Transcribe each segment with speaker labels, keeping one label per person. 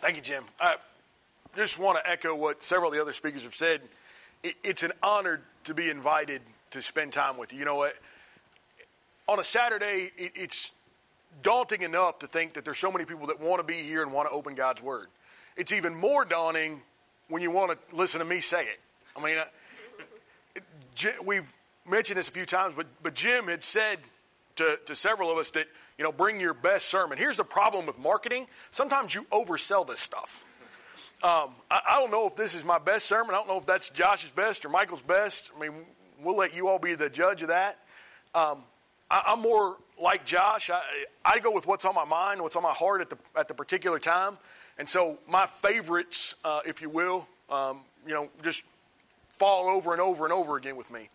Speaker 1: Thank you, Jim. I just want to echo what several of the other speakers have said. It's an honor to be invited to spend time with you. You know what? On a Saturday, it's daunting enough to think that there's so many people that want to be here and want to open God's Word. It's even more daunting when you want to listen to me say it. I mean, we've mentioned this a few times, but, but Jim had said to, to several of us that, you know, bring your best sermon. Here's the problem with marketing sometimes you oversell this stuff. Um, I, I, don't know if this is my best sermon. I don't know if that's Josh's best or Michael's best. I mean, we'll let you all be the judge of that. Um, I, am more like Josh. I, I, go with what's on my mind, what's on my heart at the at the particular time, and so my favorites, uh, if you will, um, you know, just fall over and over and over again with me.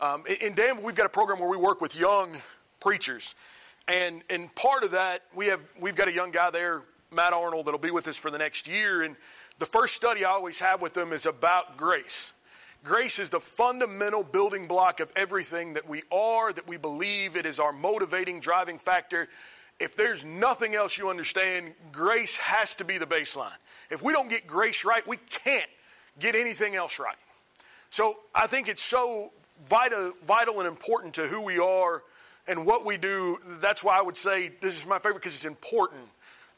Speaker 1: Um, in Danville, we've got a program where we work with young preachers, and and part of that we have we've got a young guy there, Matt Arnold, that'll be with us for the next year. And the first study I always have with them is about grace. Grace is the fundamental building block of everything that we are, that we believe. It is our motivating, driving factor. If there's nothing else you understand, grace has to be the baseline. If we don't get grace right, we can't get anything else right. So I think it's so vital, vital and important to who we are and what we do. That's why I would say this is my favorite because it's important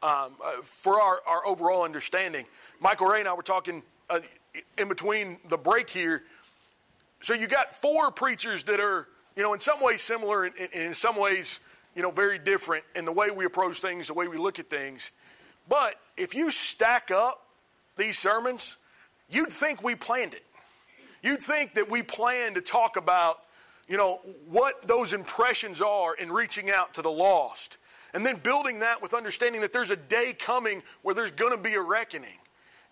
Speaker 1: um, uh, for our, our overall understanding. Michael Ray and I were talking uh, in between the break here. So you got four preachers that are, you know, in some ways similar and in some ways, you know, very different in the way we approach things, the way we look at things. But if you stack up these sermons, you'd think we planned it. You'd think that we planned to talk about, you know, what those impressions are in reaching out to the lost. And then building that with understanding that there's a day coming where there's going to be a reckoning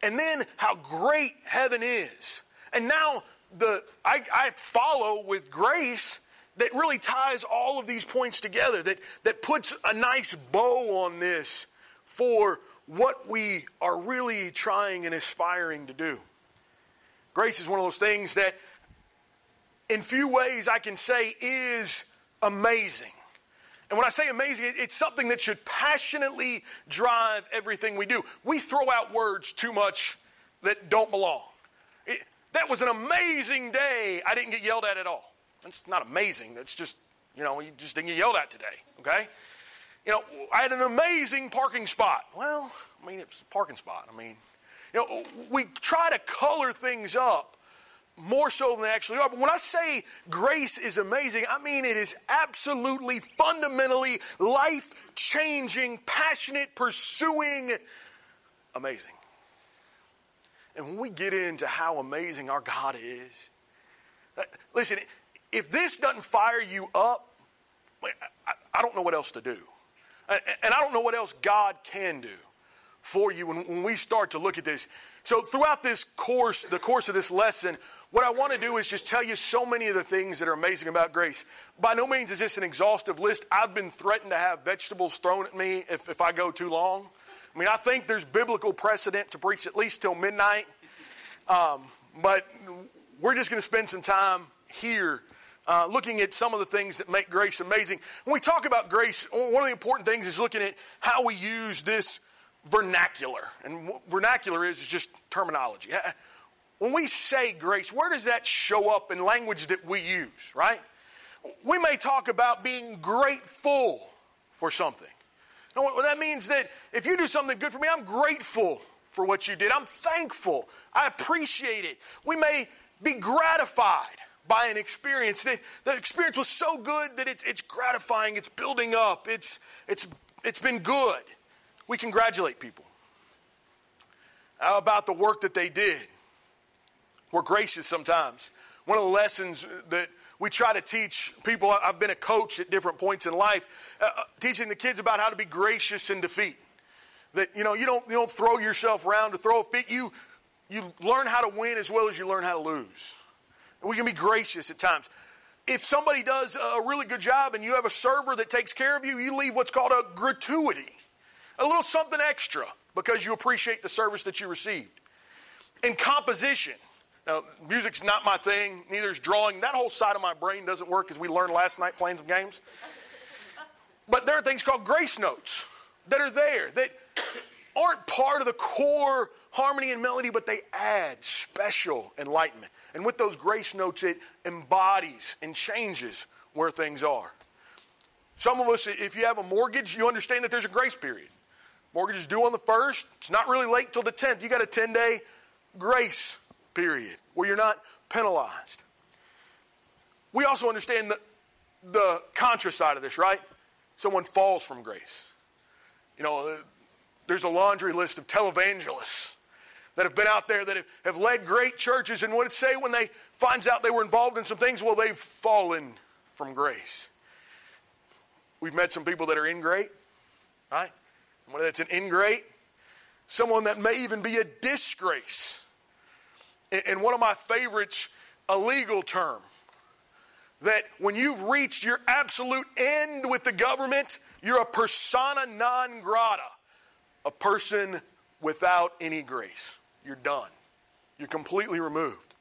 Speaker 1: and then how great heaven is. And now the I, I, follow with grace that really ties all of these points together, that, that puts a nice bow on this for what we are really trying and aspiring to do. Grace is one of those things that, in few ways, I can say is amazing. And when I say amazing, it's something that should passionately drive everything we do. We throw out words too much that don't belong. It, that was an amazing day. I didn't get yelled at at all. That's not amazing. That's just, you know, you just didn't get yelled at today, okay? You know, I had an amazing parking spot. Well, I mean, it's a parking spot. I mean, you know, we try to color things up more so than they actually are. But when I say grace is amazing, I mean it is absolutely, fundamentally life changing, passionate, pursuing, amazing. And when we get into how amazing our God is, uh, listen, if this doesn't fire you up, I don't know what else to do. And I don't know what else God can do for you when, when we start to look at this. So throughout this course, the course of this lesson, what I want to do is just tell you so many of the things that are amazing about grace. By no means is this an exhaustive list. I've been threatened to have vegetables thrown at me if, if I go too long. I mean, I think there's biblical precedent to preach at least till midnight. Um, but we're just going to spend some time here uh, looking at some of the things that make grace amazing. When we talk about grace, one of the important things is looking at how we use this vernacular. And vernacular is, is just terminology. When we say grace, where does that show up in language that we use, right? We may talk about being grateful for something. That means that if you do something good for me, I'm grateful for what you did. I'm thankful. I appreciate it. We may be gratified by an experience. that the experience was so good that it's, it's gratifying, it's building up, it's, it's, it's been good. We congratulate people about the work that they did. We're gracious sometimes. One of the lessons that we try to teach people, I've been a coach at different points in life, uh, uh, teaching the kids about how to be gracious in defeat. That, you know, you don't, you don't throw yourself around to throw a fit. You, you learn how to win as well as you learn how to lose. We can be gracious at times. If somebody does a really good job and you have a server that takes care of you, you leave what's called a gratuity a little something extra because you appreciate the service that you received. In composition, now music's not my thing, neither is drawing. That whole side of my brain doesn't work as we learned last night playing some games. But there are things called grace notes that are there that aren't part of the core harmony and melody, but they add special enlightenment. And with those grace notes, it embodies and changes where things are. Some of us, if you have a mortgage, you understand that there's a grace period. Mortgage is due on the first. It's not really late till the 10th. You got a 10 day grace period where you're not penalized. We also understand the, the contra side of this, right? Someone falls from grace. You know, there's a laundry list of televangelists that have been out there that have led great churches, and what it say when they finds out they were involved in some things? Well, they've fallen from grace. We've met some people that are ingrate, right? Whether it's an ingrate, someone that may even be a disgrace. And one of my favorites, a legal term, that when you've reached your absolute end with the government, you're a persona non grata, a person without any grace. You're done. You're completely removed.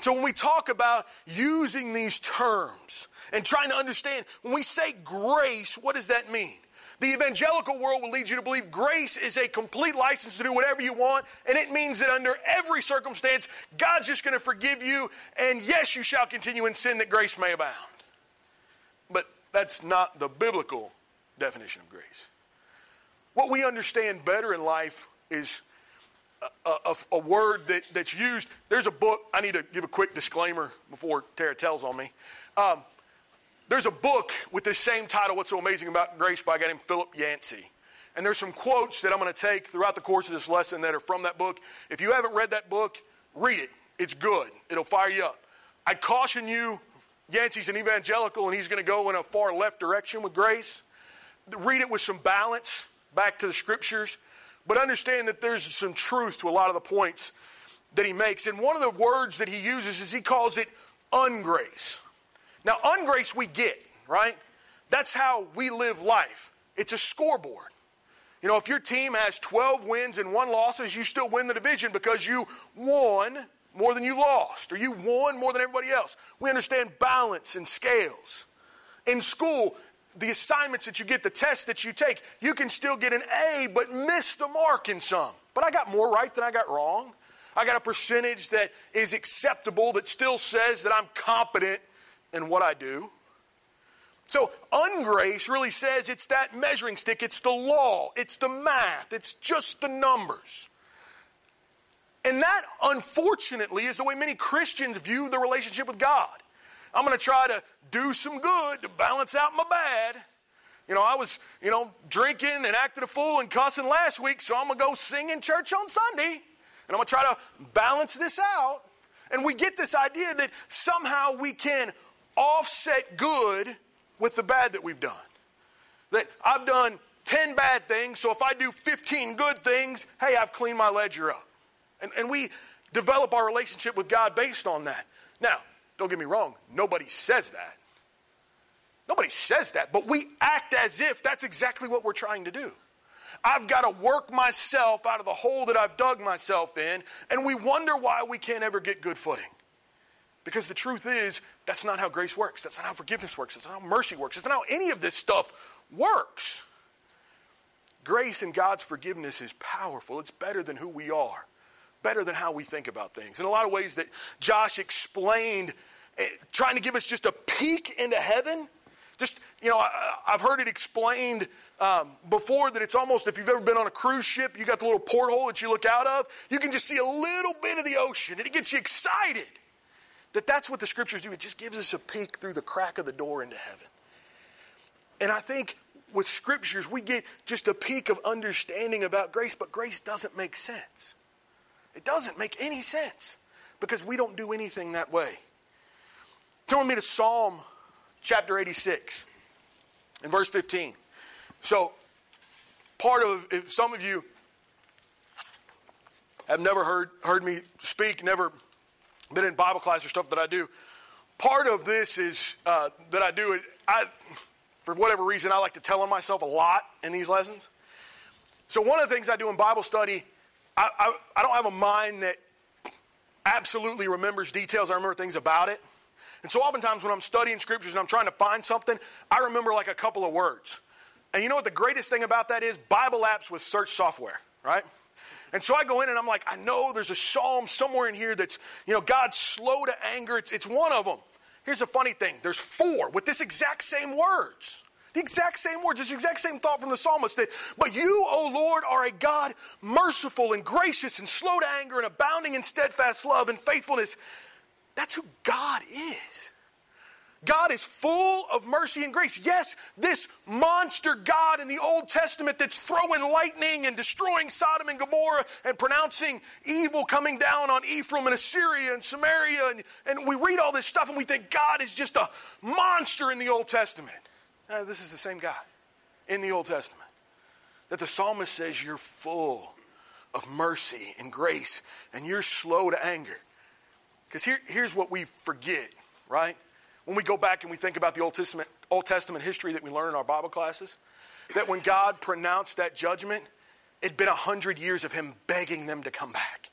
Speaker 1: So when we talk about using these terms and trying to understand, when we say grace, what does that mean? The evangelical world will lead you to believe grace is a complete license to do whatever you want, and it means that under every circumstance, God's just going to forgive you, and yes, you shall continue in sin that grace may abound. But that's not the biblical definition of grace. What we understand better in life is a, a, a, word that, that's used. There's a book, I need to give a quick disclaimer before Tara tells on me. Um, there's a book with this same title, What's So Amazing About Grace, by a guy named Philip Yancey. And there's some quotes that I'm going to take throughout the course of this lesson that are from that book. If you haven't read that book, read it. It's good, it'll fire you up. I caution you, Yancey's an evangelical and he's going to go in a far left direction with grace. Read it with some balance back to the scriptures, but understand that there's some truth to a lot of the points that he makes. And one of the words that he uses is he calls it ungrace. Now, ungrace we get, right? That's how we live life. It's a scoreboard. You know, if your team has 12 wins and one losses, you still win the division because you won more than you lost, or you won more than everybody else. We understand balance and scales. In school, the assignments that you get, the tests that you take, you can still get an A, but miss the mark in some. But I got more right than I got wrong. I got a percentage that is acceptable that still says that I'm competent in what I do. So, ungrace really says it's that measuring stick, it's the law, it's the math, it's just the numbers. And that, unfortunately, is the way many Christians view the relationship with God. I'm going to try to do some good to balance out my bad. You know, I was, you know, drinking and acting a fool and cussing last week, so I'm going to go sing in church on Sunday. And I'm going to try to balance this out. And we get this idea that somehow we can offset good with the bad that we've done. That I've done 10 bad things, so if I do 15 good things, hey, I've cleaned my ledger up. And, and we develop our relationship with God based on that. Now, don't get me wrong, nobody says that. Nobody says that, but we act as if that's exactly what we're trying to do. I've got to work myself out of the hole that I've dug myself in, and we wonder why we can't ever get good footing. Because the truth is, that's not how grace works. That's not how forgiveness works. That's not how mercy works. That's not how any of this stuff works. Grace and God's forgiveness is powerful. It's better than who we are, better than how we think about things. In a lot of ways that Josh explained, eh, trying to give us just a peek into heaven. Just, you know, I, have heard it explained um, before that it's almost, if you've ever been on a cruise ship, you got the little porthole that you look out of, you can just see a little bit of the ocean and it gets you excited that that's what the scriptures do. It just gives us a peek through the crack of the door into heaven. And I think with scriptures, we get just a peek of understanding about grace, but grace doesn't make sense. It doesn't make any sense because we don't do anything that way. Turn with me to Psalm chapter 86 and verse 15. So, part of, if some of you have never heard, heard me speak, never been in Bible class or stuff that I do. Part of this is uh, that I do it. I, for whatever reason, I like to tell on myself a lot in these lessons. So one of the things I do in Bible study, I, I, I don't have a mind that absolutely remembers details. I remember things about it. And so oftentimes when I'm studying scriptures and I'm trying to find something, I remember like a couple of words. And you know what the greatest thing about that is? Bible apps with search software, right? And so I go in and I'm like, I know there's a psalm somewhere in here that's, you know, God's slow to anger. It's, it's one of them. Here's the funny thing there's four with this exact same words. The exact same words, this exact same thought from the psalmist that, but you, O Lord, are a God merciful and gracious and slow to anger and abounding in steadfast love and faithfulness. That's who God is. God is full of mercy and grace. Yes, this monster God in the Old Testament that's throwing lightning and destroying Sodom and Gomorrah and pronouncing evil coming down on Ephraim and Assyria and Samaria. And, and we read all this stuff and we think God is just a monster in the Old Testament. Uh, this is the same God in the Old Testament. That the psalmist says you're full of mercy and grace and you're slow to anger. Because here, here's what we forget, right? When we go back and we think about the Old Testament, Old Testament history that we learn in our Bible classes, that when God pronounced that judgment, it'd been a hundred years of him begging them to come back.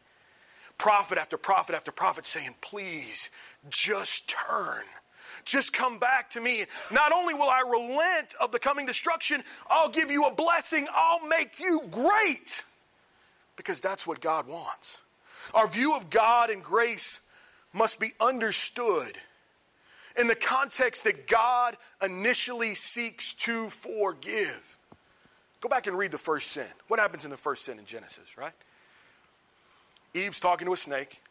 Speaker 1: Prophet after prophet after prophet saying, please, just turn. Just come back to me. Not only will I relent of the coming destruction, I'll give you a blessing. I'll make you great. Because that's what God wants. Our view of God and grace must be understood in the context that God initially seeks to forgive. Go back and read the first sin. What happens in the first sin in Genesis, right? Eve's talking to a snake.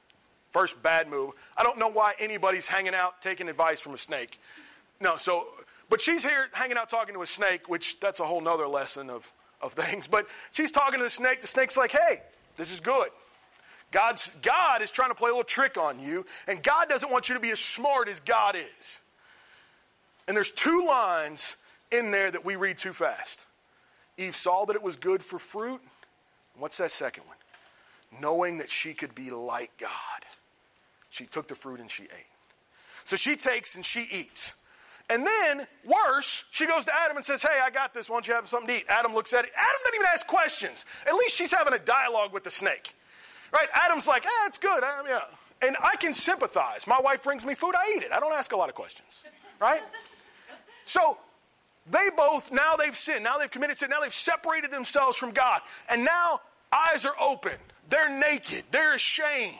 Speaker 1: First bad move. I don't know why anybody's hanging out taking advice from a snake. No, so, but she's here hanging out talking to a snake, which that's a whole nother lesson of, of things. But she's talking to the snake. The snake's like, hey, this is good. God's, God is trying to play a little trick on you, and God doesn't want you to be as smart as God is. And there's two lines in there that we read too fast. Eve saw that it was good for fruit. What's that second one? Knowing that she could be like God. She took the fruit and she ate. So she takes and she eats. And then, worse, she goes to Adam and says, Hey, I got this. Why don't you have something to eat? Adam looks at it. Adam doesn't even ask questions. At least she's having a dialogue with the snake. Right? Adam's like, eh, it's good. I, yeah. And I can sympathize. My wife brings me food, I eat it. I don't ask a lot of questions. Right? So they both, now they've sinned. Now they've committed sin. Now they've separated themselves from God. And now eyes are open. They're naked. They're ashamed.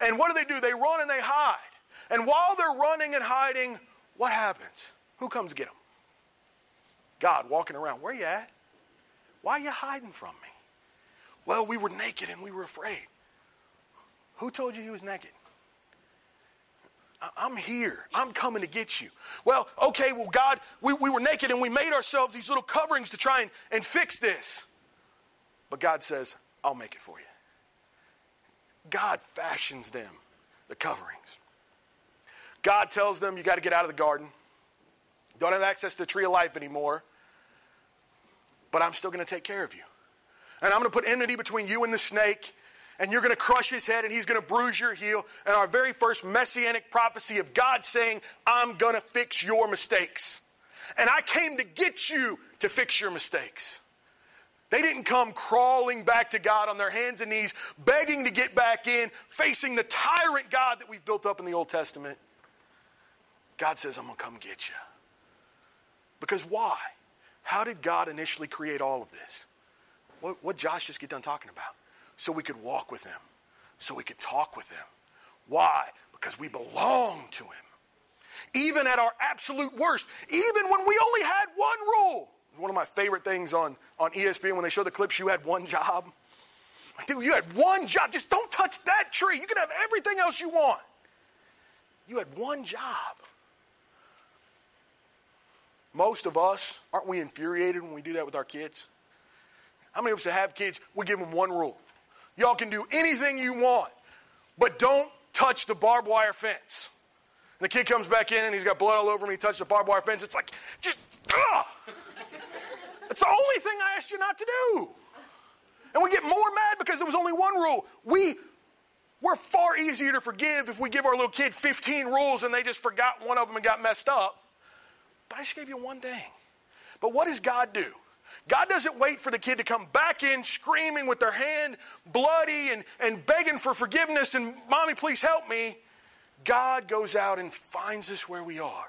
Speaker 1: And what do they do? They run and they hide. And while they're running and hiding, what happens? Who comes get them? God walking around. Where are you at? Why are you hiding from me? Well, we were naked and we were afraid. Who told you he was naked? I'm here. I'm coming to get you. Well, okay, well, God, we, we were naked and we made ourselves these little coverings to try and, and fix this. But God says, I'll make it for you. God fashions them the coverings. God tells them, you got to get out of the garden. Don't have access to the tree of life anymore. But I'm still going to take care of you and I'm going to put enmity between you and the snake, and you're going to crush his head, and he's going to bruise your heel. And our very first messianic prophecy of God saying, I'm going to fix your mistakes. And I came to get you to fix your mistakes. They didn't come crawling back to God on their hands and knees, begging to get back in, facing the tyrant God that we've built up in the Old Testament. God says, I'm going to come get you. Because why? How did God initially create all of this? What, what Josh just get done talking about? So we could walk with him, so we could talk with him. Why? Because we belong to him. Even at our absolute worst, even when we only had one rule. One of my favorite things on, on ESPN when they show the clips, you had one job. Dude, you had one job. Just don't touch that tree. You can have everything else you want. You had one job. Most of us, aren't we infuriated when we do that with our kids? How many of us that have kids, we give them one rule. Y'all can do anything you want, but don't touch the barbed wire fence. And the kid comes back in and he's got blood all over him. He touched the barbed wire fence. It's like, just, ugh. It's the only thing I asked you not to do. And we get more mad because there was only one rule. We, we're far easier to forgive if we give our little kid 15 rules and they just forgot one of them and got messed up. But I just gave you one thing. But what does God do? God doesn't wait for the kid to come back in screaming with their hand bloody and, and begging for forgiveness and, Mommy, please help me. God goes out and finds us where we are,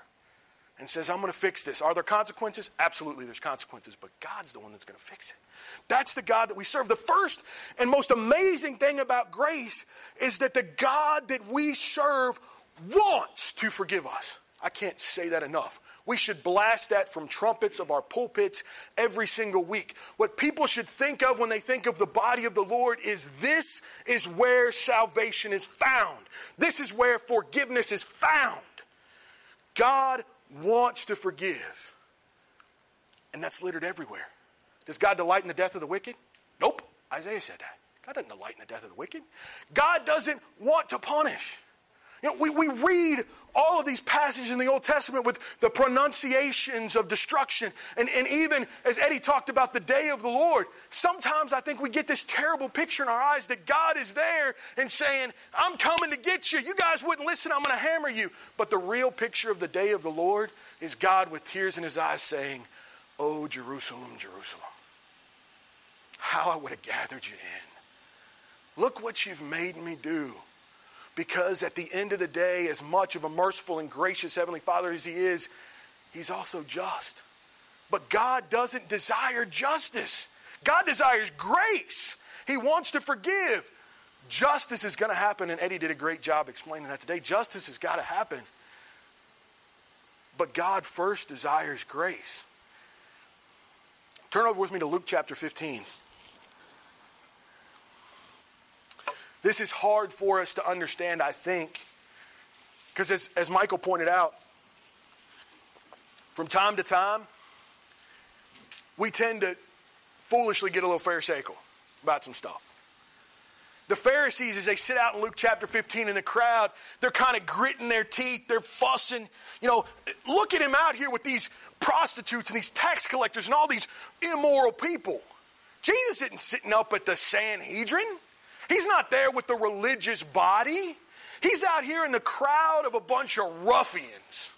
Speaker 1: and says, I'm going to fix this. Are there consequences? Absolutely, there's consequences, but God's the one that's going to fix it. That's the God that we serve. The first and most amazing thing about grace is that the God that we serve wants to forgive us. I can't say that enough. We should blast that from trumpets of our pulpits every single week. What people should think of when they think of the body of the Lord is this is where salvation is found. This is where forgiveness is found. God wants to forgive. And that's littered everywhere. Does God delight in the death of the wicked? Nope. Isaiah said that. God doesn't delight in the death of the wicked. God doesn't want to punish. You know, we, we read all of these passages in the Old Testament with the pronunciations of destruction. And, and even as Eddie talked about the day of the Lord, sometimes I think we get this terrible picture in our eyes that God is there and saying, I'm coming to get you. You guys wouldn't listen, I'm going to hammer you. But the real picture of the day of the Lord is God with tears in his eyes saying, Oh, Jerusalem, Jerusalem, how I would have gathered you in. Look what you've made me do. Because at the end of the day, as much of a merciful and gracious Heavenly Father as He is, He's also just. But God doesn't desire justice, God desires grace. He wants to forgive. Justice is going to happen, and Eddie did a great job explaining that today. Justice has got to happen. But God first desires grace. Turn over with me to Luke chapter 15. This is hard for us to understand, I think, because as, as Michael pointed out, from time to time, we tend to foolishly get a little pharisaical about some stuff. The Pharisees, as they sit out in Luke chapter 15 in the crowd, they're kind of gritting their teeth, they're fussing. You know, look at him out here with these prostitutes and these tax collectors and all these immoral people. Jesus isn't sitting up at the Sanhedrin. He's not there with the religious body. He's out here in the crowd of a bunch of ruffians.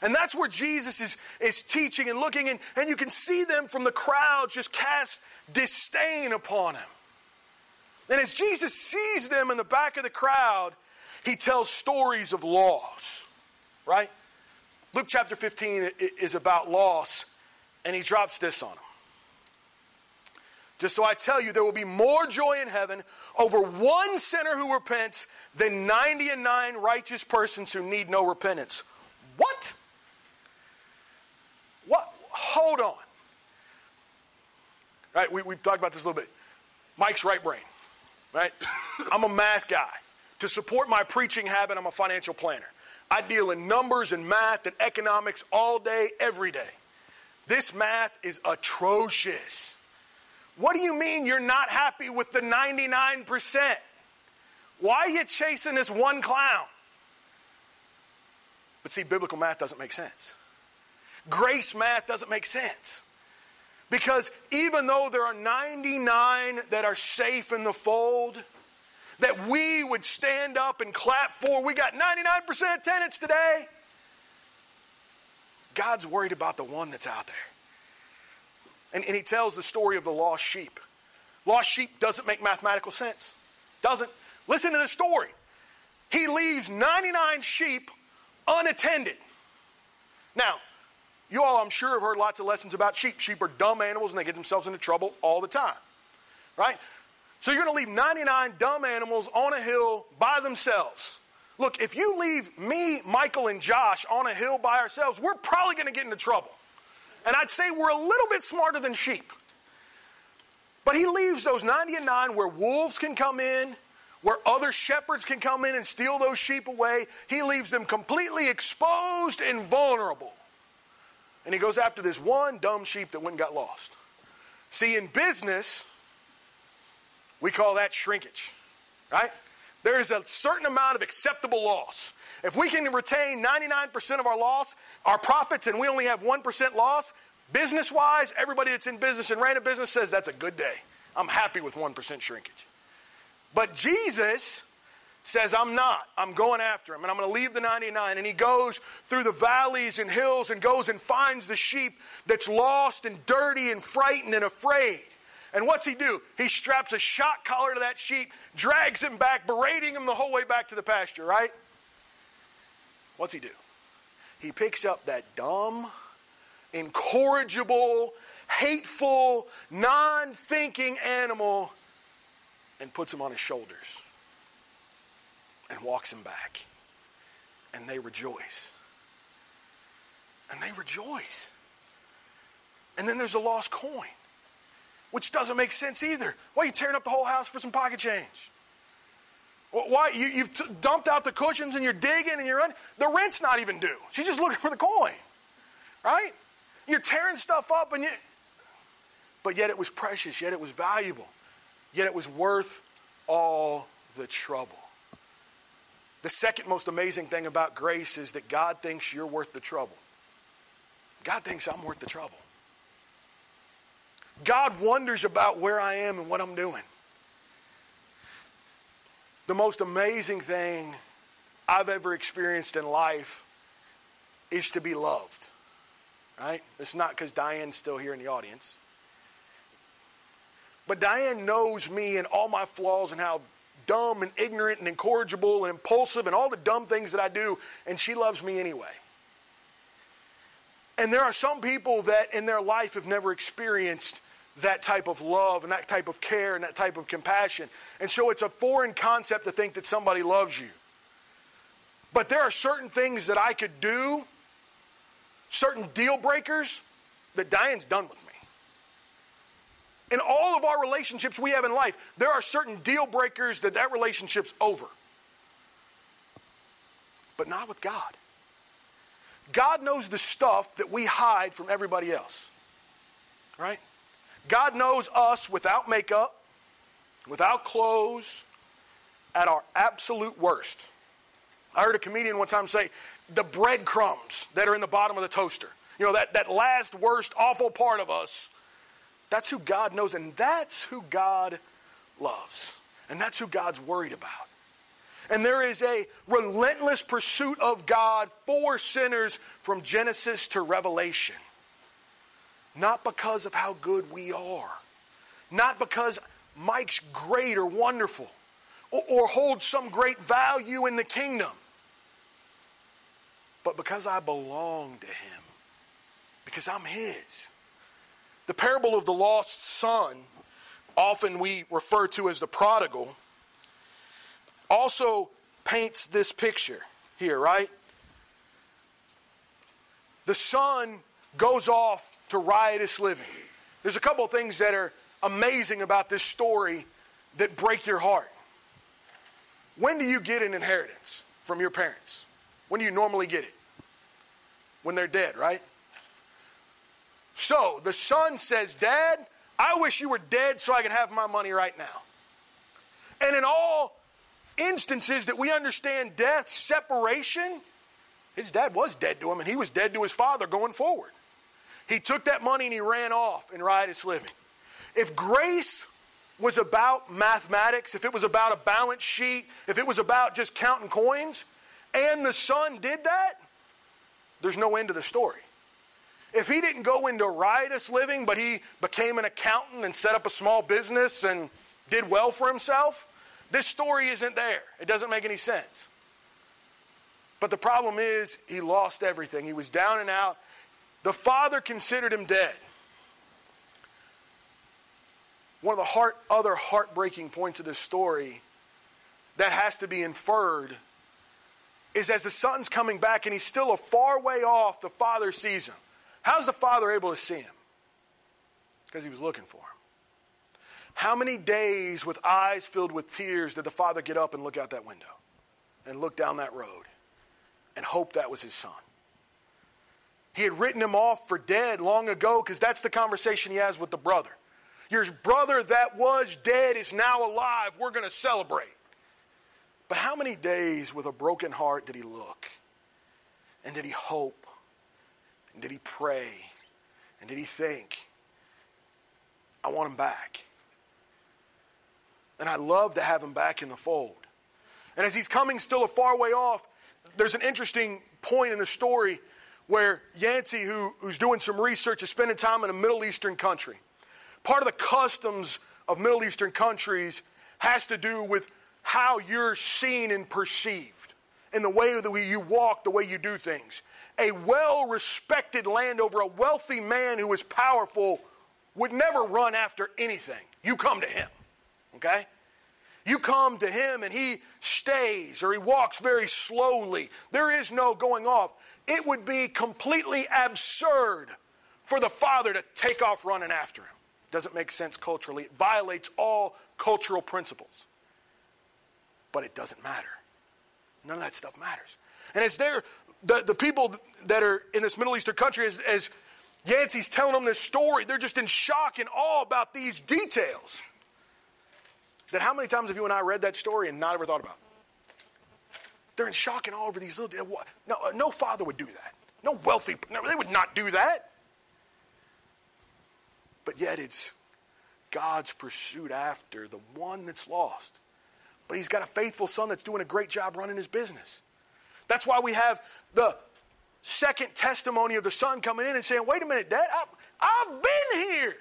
Speaker 1: And that's where Jesus is, is teaching and looking, and, and you can see them from the crowd just cast disdain upon him. And as Jesus sees them in the back of the crowd, he tells stories of loss, right? Luke chapter 15 is about loss, and he drops this on them. Just so I tell you, there will be more joy in heaven over one sinner who repents than 90 and 9 righteous persons who need no repentance. What? What? Hold on. Right, we, we've talked about this a little bit. Mike's right brain, right? I'm a math guy. To support my preaching habit, I'm a financial planner. I deal in numbers and math and economics all day, every day. This math is atrocious. What do you mean you're not happy with the 99%? Why are you chasing this one clown? But see, biblical math doesn't make sense. Grace math doesn't make sense. Because even though there are 99 that are safe in the fold, that we would stand up and clap for, we got 99% attendance today. God's worried about the one that's out there. And, and he tells the story of the lost sheep. Lost sheep doesn't make mathematical sense. Doesn't. Listen to the story. He leaves 99 sheep unattended. Now, you all, I'm sure, have heard lots of lessons about sheep. Sheep are dumb animals and they get themselves into trouble all the time. Right? So you're going to leave 99 dumb animals on a hill by themselves. Look, if you leave me, Michael, and Josh on a hill by ourselves, we're probably going to get into trouble. And I'd say we're a little bit smarter than sheep. But he leaves those 99 where wolves can come in, where other shepherds can come in and steal those sheep away. He leaves them completely exposed and vulnerable. And he goes after this one dumb sheep that went and got lost. See, in business, we call that shrinkage, right? There is a certain amount of acceptable loss. If we can retain 99% of our loss, our profits, and we only have 1% loss, business wise, everybody that's in business and ran a business says that's a good day. I'm happy with 1% shrinkage. But Jesus says, I'm not. I'm going after him, and I'm going to leave the 99. And he goes through the valleys and hills and goes and finds the sheep that's lost and dirty and frightened and afraid. And what's he do? He straps a shock collar to that sheep, drags him back, berating him the whole way back to the pasture, right? What's he do? he picks up that dumb, incorrigible, hateful, non thinking animal and puts him on his shoulders and walks him back. And they rejoice. And they rejoice. And then there's a lost coin, which doesn't make sense either. Why are you tearing up the whole house for some pocket change? Why you, have t- dumped out the cushions and you're digging and you're running. The rent's not even due. She's just looking for the coin, right? You're tearing stuff up and you, but yet it was precious. Yet it was valuable. Yet it was worth all the trouble. The second most amazing thing about grace is that God thinks you're worth the trouble. God thinks I'm worth the trouble. God wonders about where I am and what I'm doing. The most amazing thing I've ever experienced in life is to be loved. Right? It's not because Diane's still here in the audience. But Diane knows me and all my flaws and how dumb and ignorant and incorrigible and impulsive and all the dumb things that I do, and she loves me anyway. And there are some people that in their life have never experienced that type of love and that type of care and that type of compassion. And so it's a foreign concept to think that somebody loves you. But there are certain things that I could do, certain deal breakers that Diane's done with me. In all of our relationships we have in life, there are certain deal breakers that that relationship's over. But not with God. God knows the stuff that we hide from everybody else. Right? God knows us without makeup, without clothes, at our absolute worst. I heard a comedian one time say, the breadcrumbs that are in the bottom of the toaster. You know, that, that last, worst, awful part of us that's who God knows, and that's who God loves. And that's who God's worried about. And there is a relentless pursuit of God for sinners from Genesis to Revelation. Not because of how good we are, not because Mike's great or wonderful, or, or holds some great value in the kingdom, but because I belong to Him, because I'm His. The parable of the lost son, often we refer to as the prodigal, also paints this picture here, right? The son goes off to riotous living. There's a couple things that are amazing about this story that break your heart. When do you get an inheritance from your parents? When do you normally get it? When they're dead, right? So the son says, Dad, I wish you were dead so I could have my money right now. And in all instances that we understand death, separation, his dad was dead to him and he was dead to his father going forward. He took that money and he ran off in riotous living. If grace was about mathematics, if it was about a balance sheet, if it was about just counting coins, and the son did that, there's no end to the story. If he didn't go into riotous living, but he became an accountant and set up a small business and did well for himself, this story isn't there. It doesn't make any sense. But the problem is, he lost everything. He was down and out. The father considered him dead. One of the heart, other heartbreaking points of this story that has to be inferred is as the son's coming back and he's still a far way off, the father sees him. How's the father able to see him? Because he was looking for him. How many days with eyes filled with tears did the father get up and look out that window and look down that road and hope that was his son? He had written him off for dead long ago because that's the conversation he has with the brother. Your brother that was dead is now alive. We're going to celebrate. But how many days with a broken heart did he look? And did he hope? And did he pray? And did he think, I want him back? And I love to have him back in the fold. And as he's coming still a far way off, there's an interesting point in the story where Yancey, who, who's doing some research, is spending time in a Middle Eastern country. Part of the customs of Middle Eastern countries has to do with how you're seen and perceived, and the way that you walk, the way you do things. a well respected landowner, a wealthy man who is powerful, would never run after anything. You come to him, okay? You come to him and he stays or he walks very slowly. There is no going off. It would be completely absurd for the father to take off running after him. Doesn't make sense culturally. It violates all cultural principles. But it doesn't matter. None of that stuff matters. And as they're, the, the people that are in this Middle Eastern country, as, as Yancey's telling them this story, they're just in shock and awe about these details. That how many times have you and I read that story and not ever thought about? They're in shock and all over these little. No, uh, no father would do that. No wealthy, no, they would not do that. But yet it's God's pursuit after the one that's lost. But he's got a faithful son that's doing a great job running his business. That's why we have the second testimony of the son coming in and saying, Wait a minute, Dad, I, I've been here.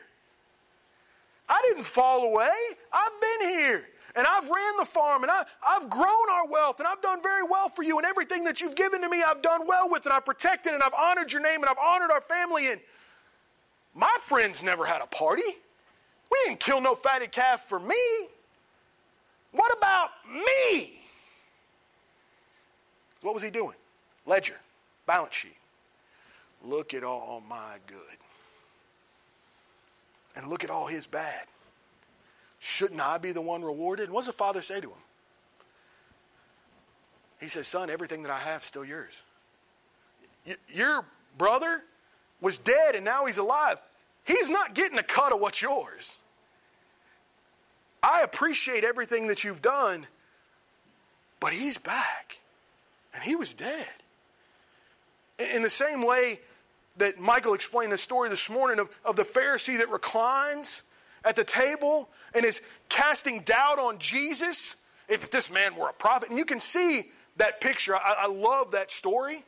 Speaker 1: I didn't fall away. I've been here. And I've ran the farm and I, I've grown our wealth and I've done very well for you. And everything that you've given to me, I've done well with and I've protected and I've honored your name and I've honored our family. And my friends never had a party. We didn't kill no fatted calf for me. What about me? What was he doing? Ledger, balance sheet. Look at all my good. And look at all his bad. Shouldn't I be the one rewarded? And what does the father say to him? He says, Son, everything that I have is still yours. Y- your brother was dead and now he's alive. He's not getting a cut of what's yours. I appreciate everything that you've done, but he's back. And he was dead. In the same way that Michael explained the story this morning of, of the Pharisee that reclines at the table and is casting doubt on Jesus, if this man were a prophet. And you can see that picture. I, I love that story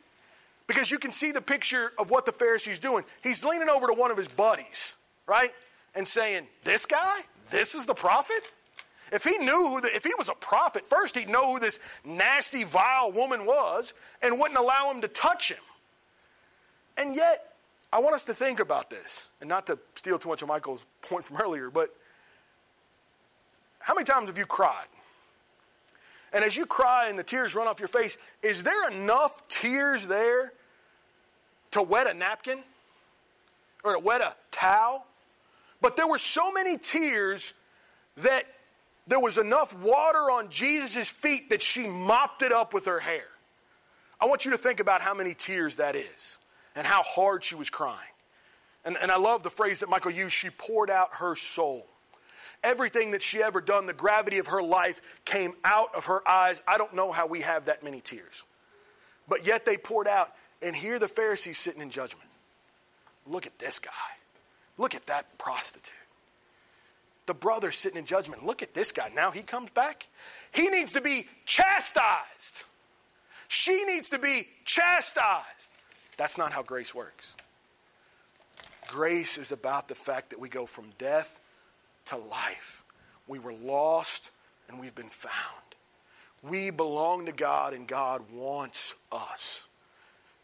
Speaker 1: because you can see the picture of what the Pharisee's doing. He's leaning over to one of his buddies, right? And saying, This guy? This is the prophet? If he knew who, the, if he was a prophet, first he'd know who this nasty, vile woman was and wouldn't allow him to touch him. And yet, I want us to think about this, and not to steal too much of Michael's point from earlier, but how many times have you cried? And as you cry and the tears run off your face, is there enough tears there to wet a napkin or to wet a towel? But there were so many tears that there was enough water on Jesus' feet that she mopped it up with her hair. I want you to think about how many tears that is and how hard she was crying. And, and I love the phrase that Michael used she poured out her soul. Everything that she ever done, the gravity of her life came out of her eyes. I don't know how we have that many tears. But yet they poured out. And here the Pharisees sitting in judgment. Look at this guy. Look at that prostitute the brother sitting in judgment. Look at this guy. Now he comes back. He needs to be chastised. She needs to be chastised. That's not how grace works. Grace is about the fact that we go from death to life. We were lost and we've been found. We belong to God and God wants us.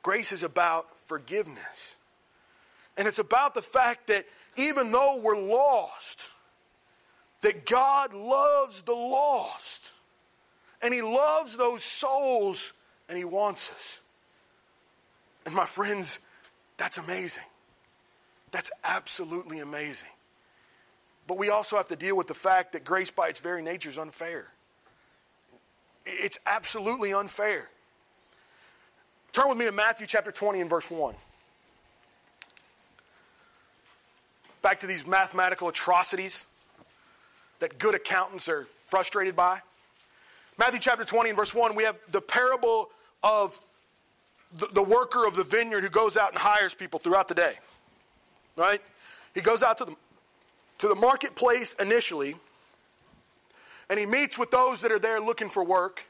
Speaker 1: Grace is about forgiveness. And it's about the fact that even though we're lost, that God loves the lost. And He loves those souls and He wants us. And my friends, that's amazing. That's absolutely amazing. But we also have to deal with the fact that grace, by its very nature, is unfair. It's absolutely unfair. Turn with me to Matthew chapter 20 and verse 1. Back to these mathematical atrocities that good accountants are frustrated by. Matthew chapter 20 and verse 1, we have the parable of the, the, worker of the vineyard who goes out and hires people throughout the day. Right? He goes out to the, to the marketplace initially, and he meets with those that are there looking for work,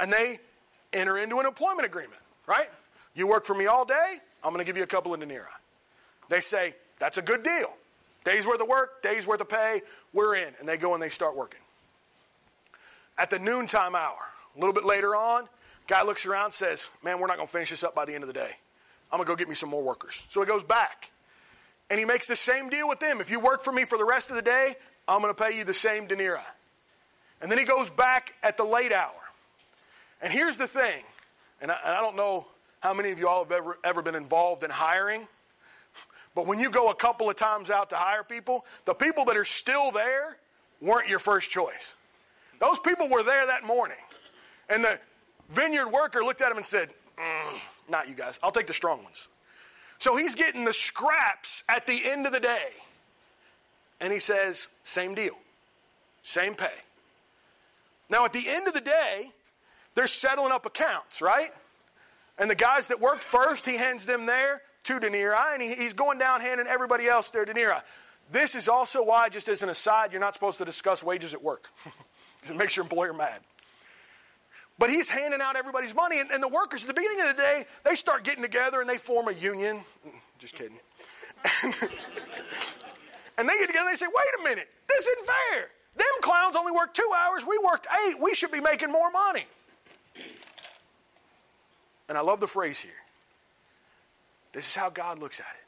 Speaker 1: and they enter into an employment agreement. Right? You work for me all day, I'm going to give you a couple of denarii. They say, that's a good deal. Days worth of work, days worth of pay, we're in. And they go and they start working. At the noontime hour, a little bit later on, Guy looks around says, Man, we're not going to finish this up by the end of the day. I'm going to go get me some more workers. So he goes back and he makes the same deal with them. If you work for me for the rest of the day, I'm going to pay you the same denarii. And then he goes back at the late hour. And here's the thing, and I, and I don't know how many of you all have ever, ever been involved in hiring, but when you go a couple of times out to hire people, the people that are still there weren't your first choice. Those people were there that morning. And the vineyard worker looked at him and said, mm, Not you guys, I'll take the strong ones. So he's getting the scraps at the end of the day. And he says, Same deal, same pay. Now, at the end of the day, they're settling up accounts, right? And the guys that worked first, he hands them their two denarii, and he, he's going down handing everybody else their denarii. This is also why, just as an aside, you're not supposed to discuss wages at work. it makes your employer mad. But he's handing out everybody's money, and, and, the workers at the beginning of the day, they start getting together and they form a union. Mm, just kidding. and they get together and they say, wait a minute, this isn't fair. Them clowns only worked two hours, we worked eight. We should be making more money. And I love the phrase here. This is how God looks at it.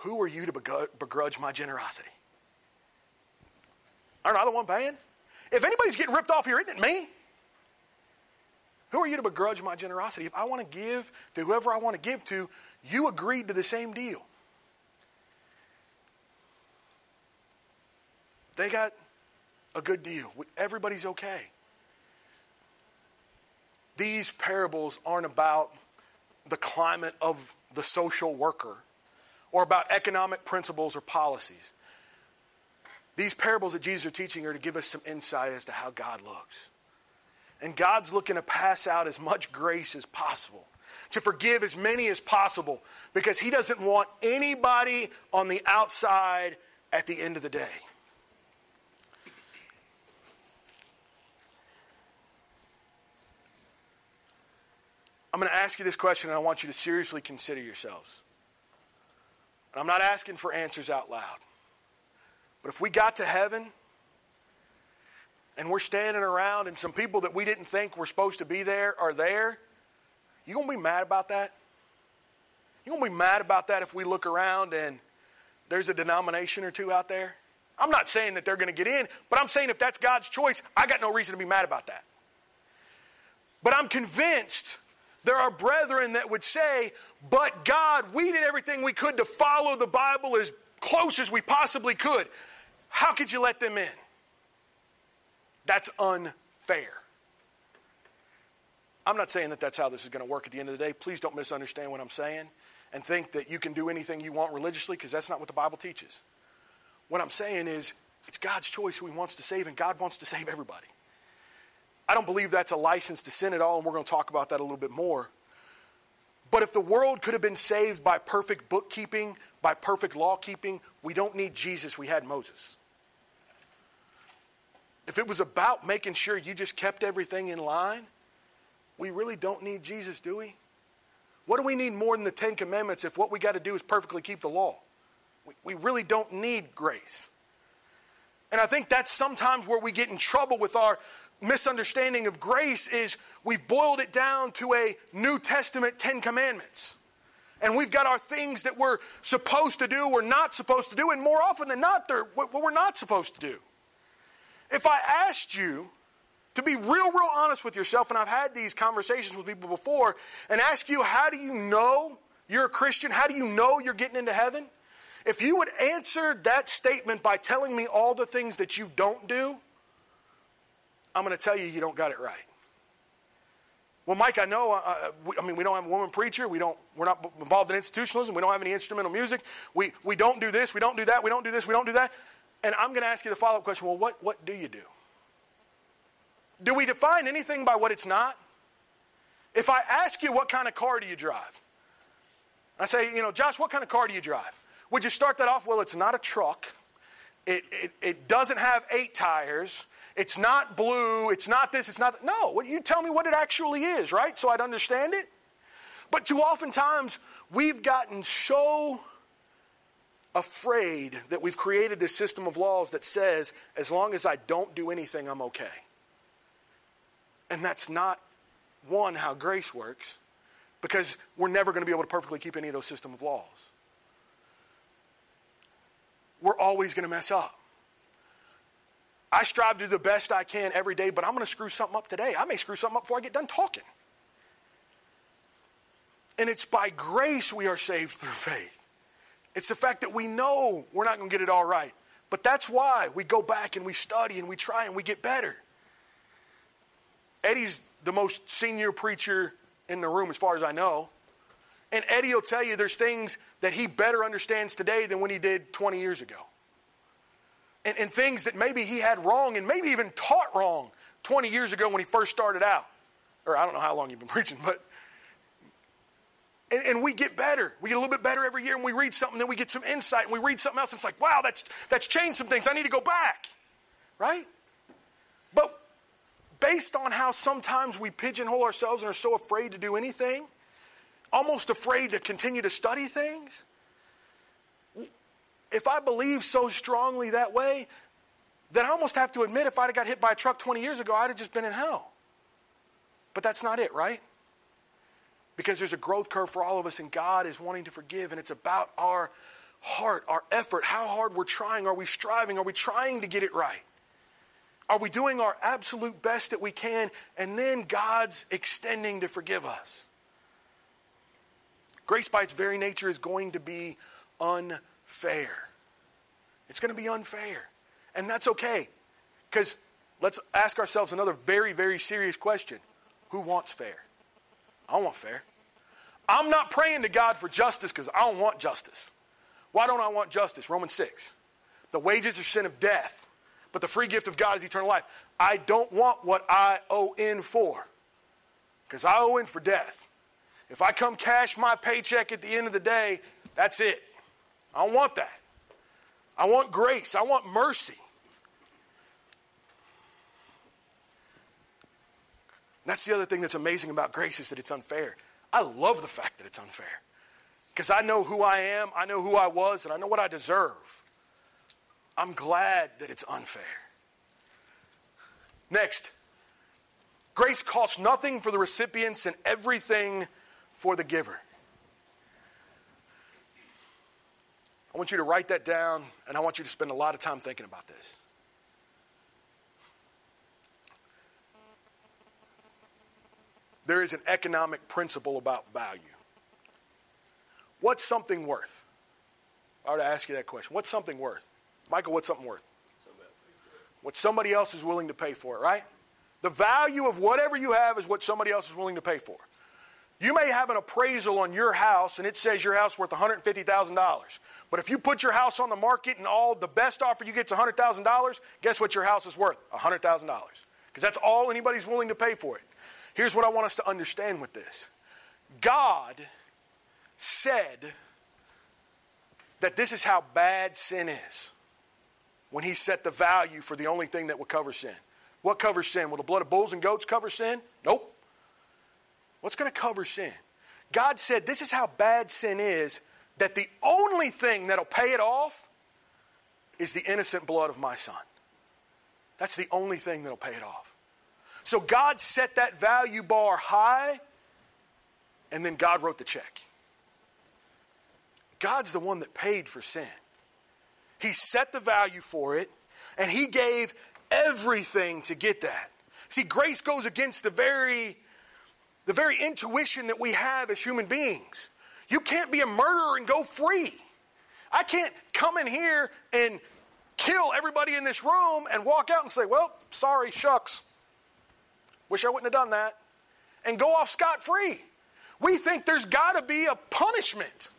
Speaker 1: Who are you to begrudge my generosity? Aren't I the one paying? If anybody's getting ripped off here, isn't it me? Who are you to begrudge my generosity? If I want to give to whoever I want to give to, you agreed to the same deal. They got a good deal. Everybody's okay. These parables aren't about the climate of the social worker or about economic principles or policies. These parables that Jesus are teaching are to give us some insight as to how God looks. And God's looking to pass out as much grace as possible, to forgive as many as possible, because He doesn't want anybody on the outside at the end of the day. I'm going to ask you this question, and I want you to seriously consider yourselves. And I'm not asking for answers out loud. But if we got to heaven and we're standing around and some people that we didn't think were supposed to be there are there, you going to be mad about that? You going to be mad about that if we look around and there's a denomination or two out there? I'm not saying that they're going to get in, but I'm saying if that's God's choice, I got no reason to be mad about that. But I'm convinced there are brethren that would say, but God, we did everything we could to follow the Bible as close as we possibly could. How could you let them in? That's unfair. I'm not saying that that's how this is going to work at the end of the day. Please don't misunderstand what I'm saying and think that you can do anything you want religiously because that's not what the Bible teaches. What I'm saying is it's God's choice who He wants to save, and God wants to save everybody. I don't believe that's a license to sin at all, and we're going to talk about that a little bit more. But if the world could have been saved by perfect bookkeeping, by perfect law keeping, we don't need Jesus, we had Moses. If it was about making sure you just kept everything in line, we really don't need Jesus, do we? What do we need more than the Ten Commandments if what we got to do is perfectly keep the law? We, we really don't need grace. And I think that's sometimes where we get in trouble with our misunderstanding of grace is we've boiled it down to a New Testament Ten Commandments. And we've got our things that we're supposed to do, we're not supposed to do, and more often than not, they're what we're not supposed to do. If I asked you to be real, real honest with yourself, and I've had these conversations with people before, and ask you, how do you know you're a Christian? How do you know you're getting into heaven? If you would answer that statement by telling me all the things that you don't do, I'm going to tell you, you don't got it right. Well, Mike, I know. Uh, uh, we, I mean, we don't have a woman preacher. We don't. We're not involved in institutionalism. We don't have any instrumental music. We we don't do this. We don't do that. We don't do this. We don't do that. And I'm going to ask you the follow up question. Well, what what do you do? Do we define anything by what it's not? If I ask you what kind of car do you drive, I say, you know, Josh, what kind of car do you drive? Would you start that off? Well, it's not a truck. It, it, it doesn't have eight tires. It's not blue. It's not this. It's not that. No, you tell me what it actually is, right? So I'd understand it. But too oftentimes, we've gotten so afraid that we've created this system of laws that says, as long as I don't do anything, I'm okay. And that's not, one, how grace works, because we're never going to be able to perfectly keep any of those system of laws. We're always going to mess up. I strive to do the best I can every day, but I'm going to screw something up today. I may screw something up before I get done talking. And it's by grace we are saved through faith. It's the fact that we know we're not going to get it all right. But that's why we go back and we study and we try and we get better. Eddie's the most senior preacher in the room, as far as I know. And Eddie will tell you there's things that he better understands today than when he did 20 years ago. And, and things that maybe he had wrong and maybe even taught wrong 20 years ago when he first started out. Or I don't know how long you've been preaching, but and, and, we get better. We get a little bit better every year, and we read something, then we get some insight, and we read something else, and it's like, wow, that's, that's changed some things. I need to go back. Right? But based on how sometimes we pigeonhole ourselves and are so afraid to do anything, almost afraid to continue to study things, if I believe so strongly that way, then I almost have to admit if I'd have got hit by a truck 20 years ago, I'd have just been in hell. But that's not it, right? because there's a growth curve for all of us, and God is wanting to forgive, and it's about our heart, our effort, how hard we're trying. Are we striving? Are we trying to get it right? Are we doing our absolute best that we can, and then God's extending to forgive us? Grace, by its very nature, is going to be unfair. It's going to be unfair. And that's okay. Because let's ask ourselves another very, very serious question Who wants fair? I don't want fair. I'm not praying to God for justice because I don't want justice. Why don't I want justice? Romans 6. The wages are sin of death, but the free gift of God is eternal life. I don't want what I owe in for because I owe in for death. If I come cash my paycheck at the end of the day, that's it. I want that. I want grace. I want mercy. that's the other thing that's amazing about grace is that it's unfair. I love the fact that it's unfair because I know who I am, I know who I was, and I know what I deserve. I'm glad that it's unfair. Next, grace costs nothing for the recipients and everything for the giver. I want you to write that down, and I want you to spend a lot of time thinking about this. there is an economic principle about value. What's something worth? I would ask you that question. What's something worth? Michael, what's something worth? What somebody else is willing to pay for it, right? The value of whatever you have is what somebody else is willing to pay for. You may have an appraisal on your house and it says your house worth $150,000. But if you put your house on the market and all the best offer you get is $100,000, guess what your house is worth? $100,000. Because that's all anybody's willing to pay for it. Here's what I want us to understand with this God said that this is how bad sin is when He set the value for the only thing that will cover sin. What covers sin? Will the blood of bulls and goats cover sin? Nope. What's going to cover sin? God said this is how bad sin is that the only thing that'll pay it off is the innocent blood of my son. That's the only thing that'll pay it off. So God set that value bar high, and then God wrote the check. God's the one that paid for sin. He set the value for it, and He gave everything to get that. See, grace goes against the very, the very intuition that we have as human beings. You can't be a murderer and go free. I can't come in here and kill everybody in this room and walk out and say, well, sorry, shucks. Wish I wouldn't have done that. And go off scot free. We think there's got to be a punishment.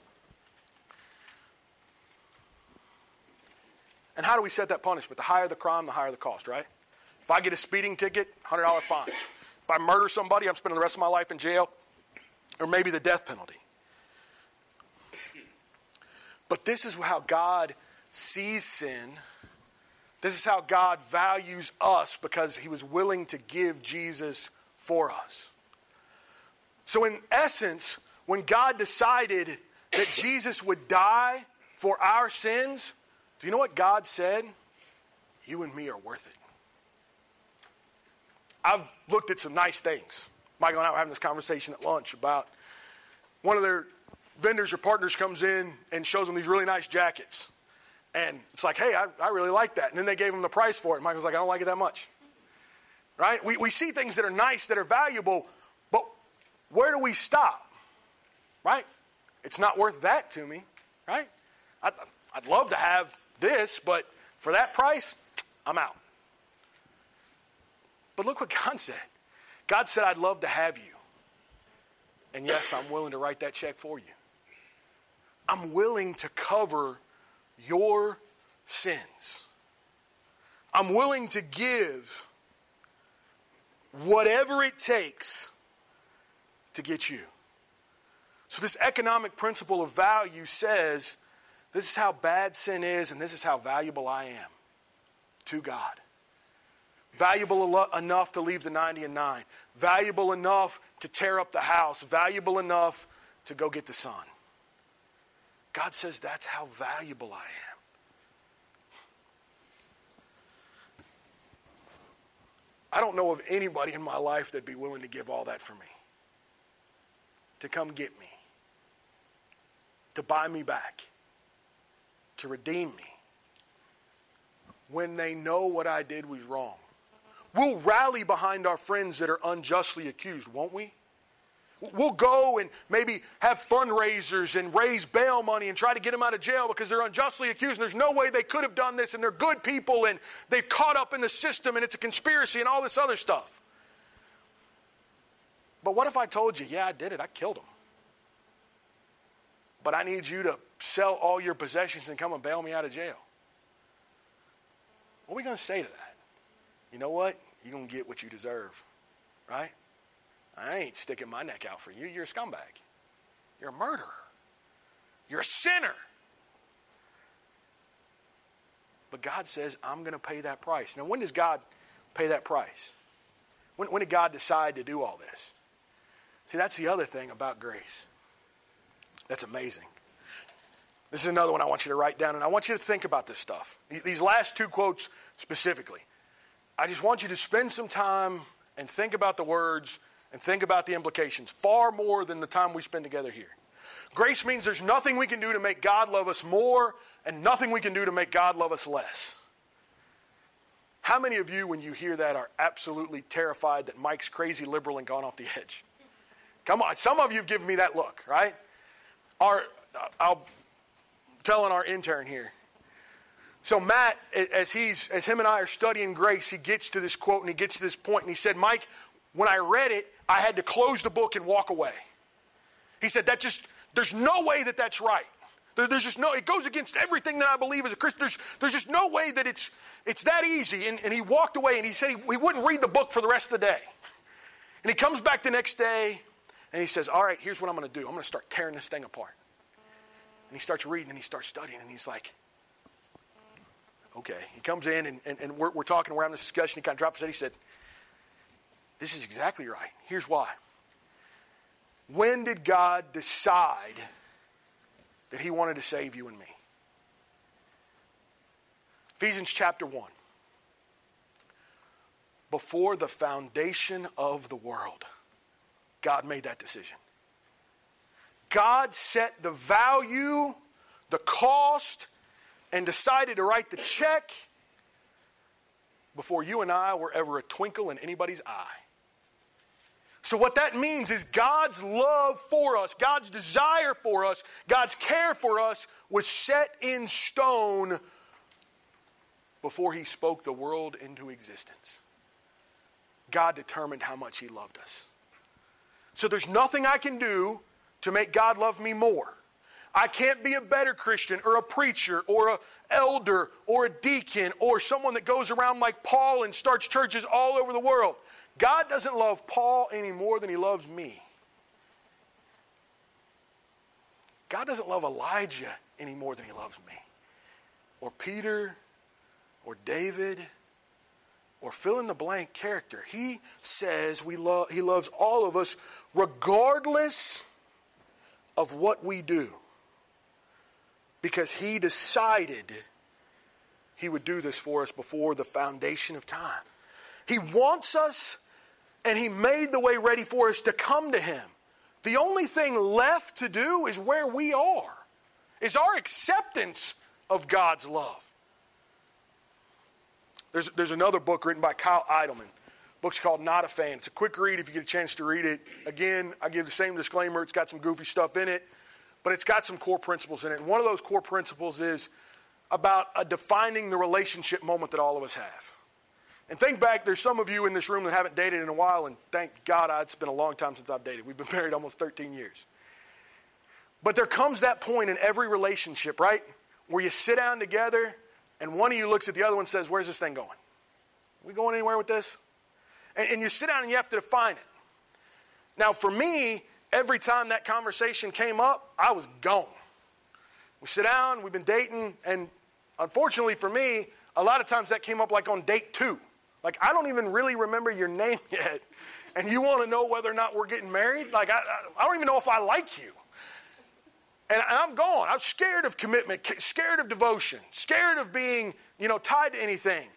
Speaker 1: And how do we set that punishment? The higher the crime, the higher the cost, right? If I get a speeding ticket, $100 fine. If I murder somebody, I'm spending the rest of my life in jail, or maybe the death penalty. But this is how God sees sin this is how God values us because he was willing to give Jesus for us. So, in essence, when God decided that Jesus would die for our sins, do you know what God said? You and me are worth it. I've looked at some nice things. Michael and I were having this conversation at lunch about one of their vendors or partners comes in and shows them these really nice jackets. And it's like, hey, I, I really like that. And then they gave him the price for it. Michael's like, I don't like it that much. Right? We, we see things that are nice, that are valuable, but where do we stop? Right? It's not worth that to me. Right? I'd, I'd love to have this, but for that price, I'm out. But look what God said. God said, I'd love to have you. And yes, I'm willing to write that check for you. I'm willing to cover your sins. I'm willing to give whatever it takes to get you. So, this economic principle of value says this is how bad sin is, and this is how valuable I am to God. Valuable enough to leave the 90 and 9. Valuable enough to tear up the house. Valuable enough to go get the son. God says that's how valuable I am. I don't know of anybody in my life that'd be willing to give all that for me. To come get me. To buy me back. To redeem me. When they know what I did was wrong. We'll rally behind our friends that are unjustly accused, won't we? We'll go and maybe have fundraisers and raise bail money and try to get them out of jail because they're unjustly accused and there's no way they could have done this and they're good people and they've caught up in the system and it's a conspiracy and all this other stuff. But what if I told you, yeah, I did it, I killed him. But I need you to sell all your possessions and come and bail me out of jail? What are we going to say to that? You know what? You're going to get what you deserve, right? I ain't sticking my neck out for you. You're a scumbag. You're a murderer. You're a sinner. But God says, I'm going to pay that price. Now, when does God pay that price? When, when did God decide to do all this? See, that's the other thing about grace. That's amazing. This is another one I want you to write down, and I want you to think about this stuff. These last two quotes specifically. I just want you to spend some time and think about the words and think about the implications far more than the time we spend together here. Grace means there's nothing we can do to make God love us more and nothing we can do to make God love us less. How many of you, when you hear that, are absolutely terrified that Mike's crazy liberal and gone off the edge? Come on, some of you have given me that look, right? Our, I'll telling our intern here. So Matt, as he's as him and I are studying grace, he gets to this quote and he gets to this point and he said, "Mike, when I read it, I had to close the book and walk away. He said, that just, there's no way that that's right. There, there's just no, it goes against everything that I believe as a Christian. There's, there's just no way that it's, it's that easy. And, and he walked away and he said he, he wouldn't read the book for the rest of the day. And he comes back the next day and he says, All right, here's what I'm going to do. I'm going to start tearing this thing apart. And he starts reading and he starts studying and he's like, Okay. He comes in and, and, and we're, we're talking, having this discussion. He kind of drops it. He said, this is exactly right. Here's why. When did God decide that He wanted to save you and me? Ephesians chapter 1. Before the foundation of the world, God made that decision. God set the value, the cost, and decided to write the check before you and I were ever a twinkle in anybody's eye. So, what that means is God's love for us, God's desire for us, God's care for us was set in stone before He spoke the world into existence. God determined how much He loved us. So, there's nothing I can do to make God love me more. I can't be a better Christian or a preacher or an elder or a deacon or someone that goes around like Paul and starts churches all over the world. God doesn't love Paul any more than he loves me. God doesn't love Elijah any more than he loves me, or Peter, or David, or fill in the blank character. He says we love, he loves all of us regardless of what we do. Because he decided he would do this for us before the foundation of time. He wants us and He made the way ready for us to come to Him. The only thing left to do is where we are, is our acceptance of God's love. There's, there's another book written by Kyle. The book's called Not a Fan. It's a quick read if you get a chance to read it. Again, I give the same disclaimer. It's got some goofy stuff in it, but it's got some core principles in it. And one of those core principles is about defining the relationship moment that all of us have. And think back, there's some of you in this room that haven't dated in a while, and thank God it's been a long time since I've dated. We've been married almost 13 years. But there comes that point in every relationship, right? Where you sit down together and one of you looks at the other one and says, Where's this thing going? Are we going anywhere with this? And, and you sit down and you have to define it. Now, for me, every time that conversation came up, I was gone. We sit down, we've been dating, and unfortunately for me, a lot of times that came up like on date two. Like, I don't even really remember your name yet, and you want to know whether or not we're getting married? Like, I, I don't even know if I like you. And I'm gone. I'm scared of commitment, scared of devotion, scared of being, you know, tied to anything.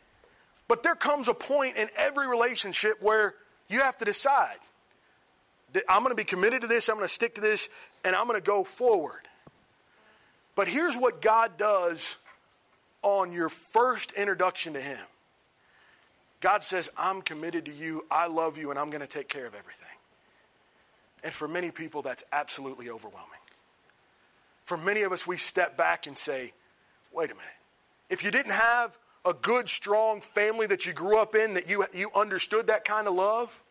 Speaker 1: But there comes a point in every relationship where you have to decide I'm going to be committed to this, I'm going to stick to this, and I'm going to go forward. But here's what God does on your first introduction to Him God says, I'm committed to you, I love you, and I'm going to take care of everything. And for many people, that's absolutely overwhelming. For many of us, we step back and say, wait a minute. If you didn't have a good, strong family that you grew up in, that you, you understood that kind of love,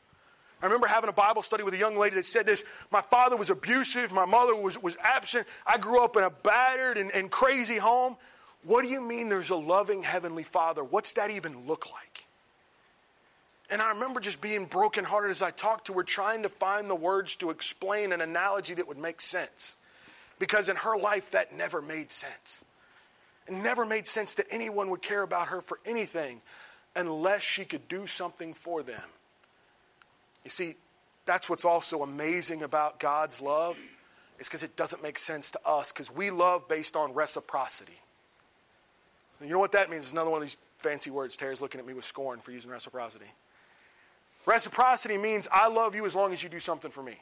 Speaker 1: I remember having a Bible study with a young lady that said this My father was abusive, my mother was, was absent. I grew up in a battered and, and crazy home. What do you mean there's a loving Heavenly Father? What's that even look like? And I remember just being brokenhearted as I talked to her, trying to find the words to explain an analogy that would make sense. Because in her life, that never made sense. It never made sense that anyone would care about her for anything unless she could do something for them. You see, that's what's also amazing about God's love, is because it doesn't make sense to us, because we love based on reciprocity. You know what that means? It's another one of these fancy words. Terry's looking at me with scorn for using reciprocity. Reciprocity means I love you as long as you do something for me.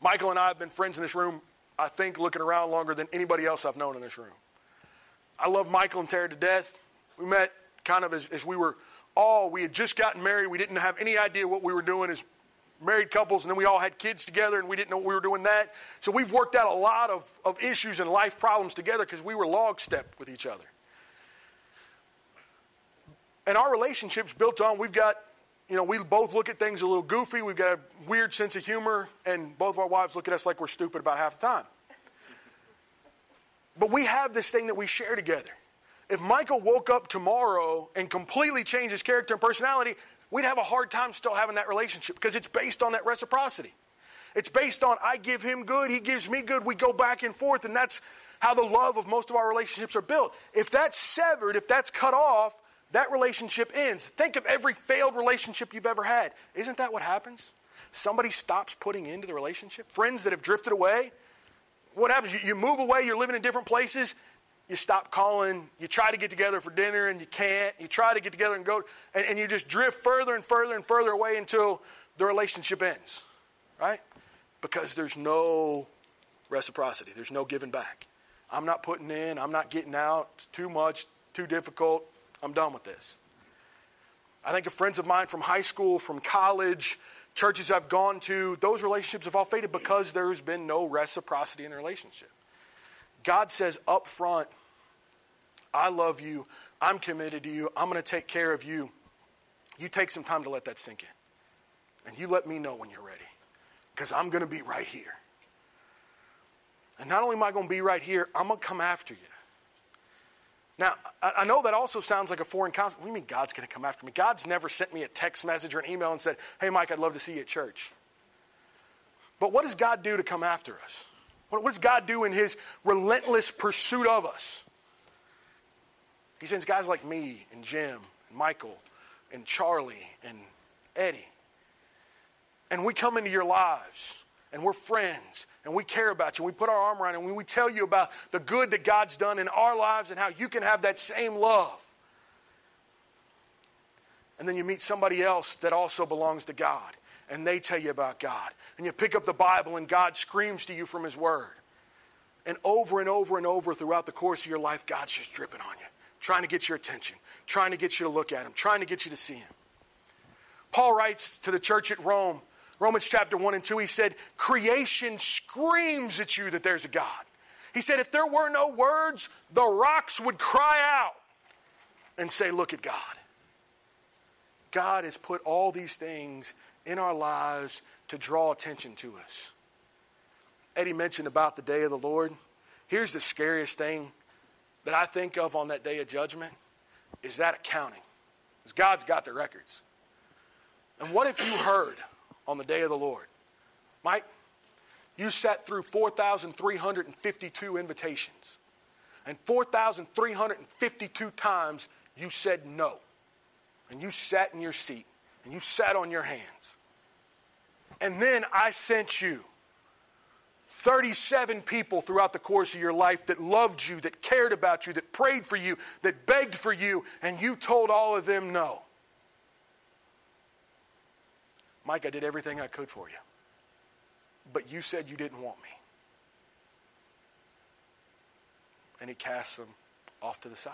Speaker 1: Michael and I have been friends in this room, I think, looking around longer than anybody else I've known in this room. I love Michael and Terry to death. We met kind of as, as we were all, we had just gotten married. We didn't have any idea what we were doing as married couples, and then we all had kids together, and we didn't know what we were doing that. So we've worked out a lot of, of issues and life problems together because we were lockstep with each other. And our relationship's built on we've got, you know, we both look at things a little goofy. We've got a weird sense of humor, and both of our wives look at us like we're stupid about half the time. But we have this thing that we share together. If Michael woke up tomorrow and completely changed his character and personality, we'd have a hard time still having that relationship because it's based on that reciprocity. It's based on I give him good, he gives me good, we go back and forth, and that's how the love of most of our relationships are built. If that's severed, if that's cut off, that relationship ends. Think of every failed relationship you've ever had. Isn't that what happens? Somebody stops putting into the relationship. Friends that have drifted away, what happens? You, you move away, you're living in different places, you stop calling, you try to get together for dinner and you can't, you try to get together and go, and, and you just drift further and further and further away until the relationship ends, right? Because there's no reciprocity, there's no giving back. I'm not putting in, I'm not getting out, it's too much, too difficult, I'm done with this. I think of friends of mine from high school, from college, churches I've gone to, those relationships have all faded because there's been no reciprocity in the relationship. God says up front, I love you. I'm committed to you. I'm going to take care of you. You take some time to let that sink in. And you let me know when you're ready because I'm going to be right here. And not only am I going to be right here, I'm going to come after you. Now, I know that also sounds like a foreign concept. What do you mean God's going to come after me? God's never sent me a text message or an email and said, Hey, Mike, I'd love to see you at church. But what does God do to come after us? What does God do in his relentless pursuit of us? He sends guys like me and Jim and Michael and Charlie and Eddie. And we come into your lives and we're friends and we care about you. We put our arm around you and we tell you about the good that God's done in our lives and how you can have that same love. And then you meet somebody else that also belongs to God, and they tell you about God. And you pick up the Bible, and God screams to you from His Word. And over and over and over throughout the course of your life, God's just dripping on you, trying to get your attention, trying to get you to look at Him, trying to get you to see Him. Paul writes to the church at Rome, Romans chapter 1 and 2, he said, Creation screams at you that there's a God. He said, if there were no words, the rocks would cry out and say, Look at God. God has put all these things in our lives to draw attention to us. Eddie mentioned about the day of the Lord. Here's the scariest thing that I think of on that day of judgment is that accounting. Because God's got the records. And what if you heard on the day of the Lord? Mike, you sat through 4,352 invitations. And 4,352 times you said no. And you sat in your seat. And you sat on your hands. And then I sent you 37 people throughout the course of your life that loved you, that cared about you, that prayed for you, that begged for you, and you told all of them no. Mike, I did everything I could for you. But you said you didn't want me. And he casts them off to the side.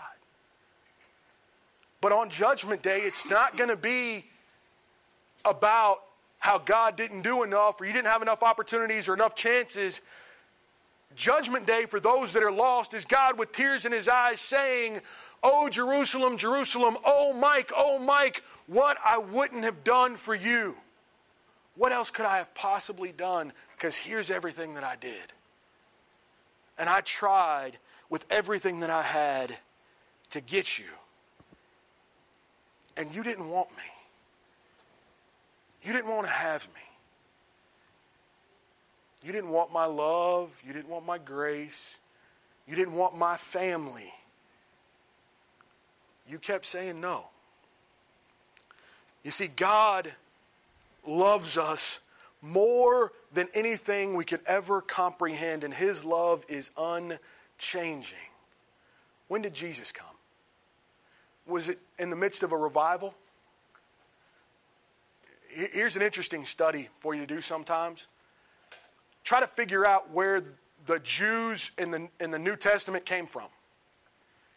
Speaker 1: But on Judgment Day, it's not going to be about how God didn't do enough or you didn't have enough opportunities or enough chances. Judgment Day for those that are lost is God with tears in his eyes saying, Oh, Jerusalem, Jerusalem, oh, Mike, oh, Mike, what I wouldn't have done for you. What else could I have possibly done? Because here's everything that I did. And I tried with everything that I had to get you. And you didn't want me. You didn't want to have me. You didn't want my love. You didn't want my grace. You didn't want my family. You kept saying no. You see, God loves us more than anything we could ever comprehend, and His love is unchanging. When did Jesus come? Was it in the midst of a revival? Here's an interesting study for you to do sometimes. Try to figure out where the Jews in the, in the New Testament came from.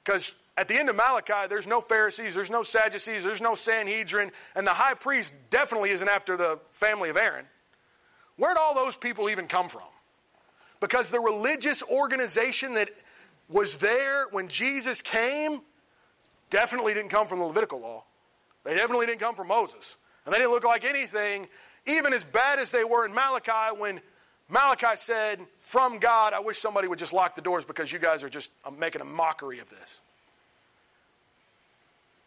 Speaker 1: Because at the end of Malachi, there's no Pharisees, there's no Sadducees, there's no Sanhedrin, and the high priest definitely isn't after the family of Aaron. Where'd all those people even come from? Because the religious organization that was there when Jesus came definitely didn't come from the Levitical law. They definitely didn't come from Moses. And they didn't look like anything, even as bad as they were in Malachi when Malachi said, From God, I wish somebody would just lock the doors because you guys are just uh, making a mockery of this.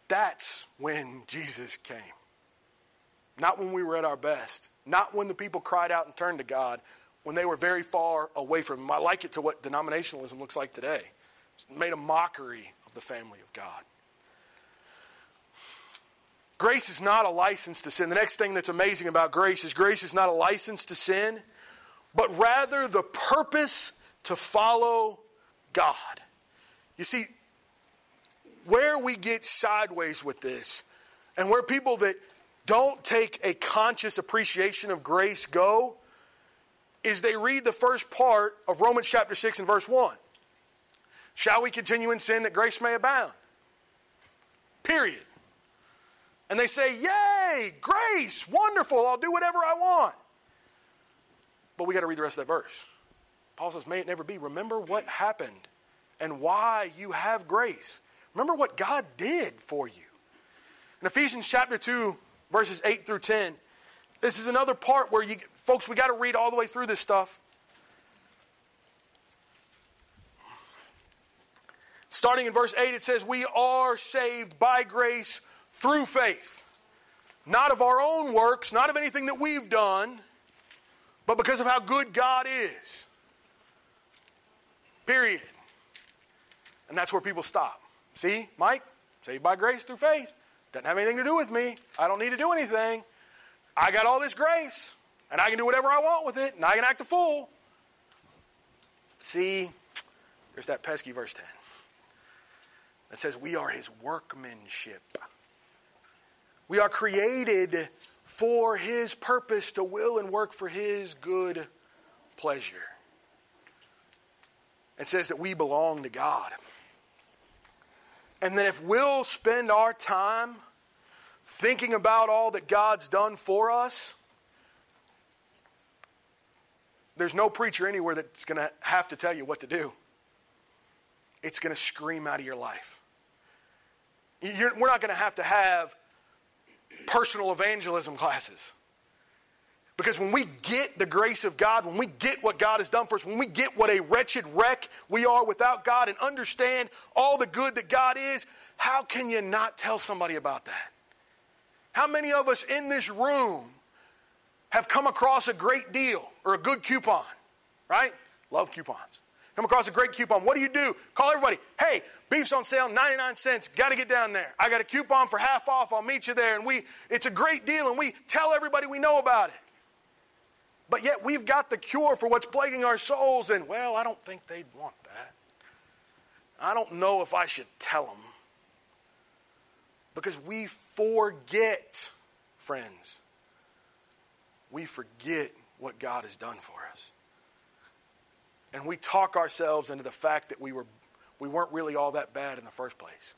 Speaker 1: That's when Jesus came. Not when we were at our best. Not when the people cried out and turned to God. When they were very far away from Him. I like it to what denominationalism looks like today. It's made a mockery of the family of God. Grace is not a license to sin. The next thing that's amazing about grace is grace is not a license to sin, but rather the purpose to follow God. You see, where we get sideways with this, and where people that don't take a conscious appreciation of grace go, is they read the first part of Romans chapter 6 and verse 1. Shall we continue in sin that grace may abound? Period. And they say, Yay, grace, wonderful, I'll do whatever I want. But we got to read the rest of that verse. Paul says, May it never be. Remember what happened and why you have grace. Remember what God did for you. In Ephesians chapter 2, verses 8 through 10, this is another part where you, folks, we got to read all the way through this stuff. Starting in verse 8, it says, We are saved by grace through faith. Not of our own works, not of anything that we've done, but because of how good God is. Period. And that's where people stop. See, Mike, saved by grace through faith. Doesn't have anything to do with me. I don't need to do anything. I got all this grace, and I can do whatever I want with it, and I can act a fool. See, there's that pesky verse 10 that says, We are his workmanship We are created for His purpose to will and work for His good pleasure. It says that we belong to God. And then if we'll spend our time thinking about all that God's done for us, there's no preacher anywhere that's going to have to tell you what to do. It's going to scream out of your life. You're, we're not going to have to have personal evangelism classes. Because when we get the grace of God, when we get what God has done for us, when we get what a wretched wreck we are without God and understand all the good that God is, how can you not tell somebody about that? How many of us in this room have come across a great deal or a good coupon, right? Love coupons. Come across a great coupon. What do you do? Call everybody. Hey, beef's on sale, 99 cents. Got to get down there. I got a coupon for half off. I'll meet you there. And we, it's a great deal, and we tell everybody we know about it. But yet we've got the cure for what's plaguing our souls, and well, I don't think they'd want that. I don't know if I should tell them. Because we forget, friends. We forget what God has done for us. And we talk ourselves into the fact that we, were, we weren't really all that bad in the first place.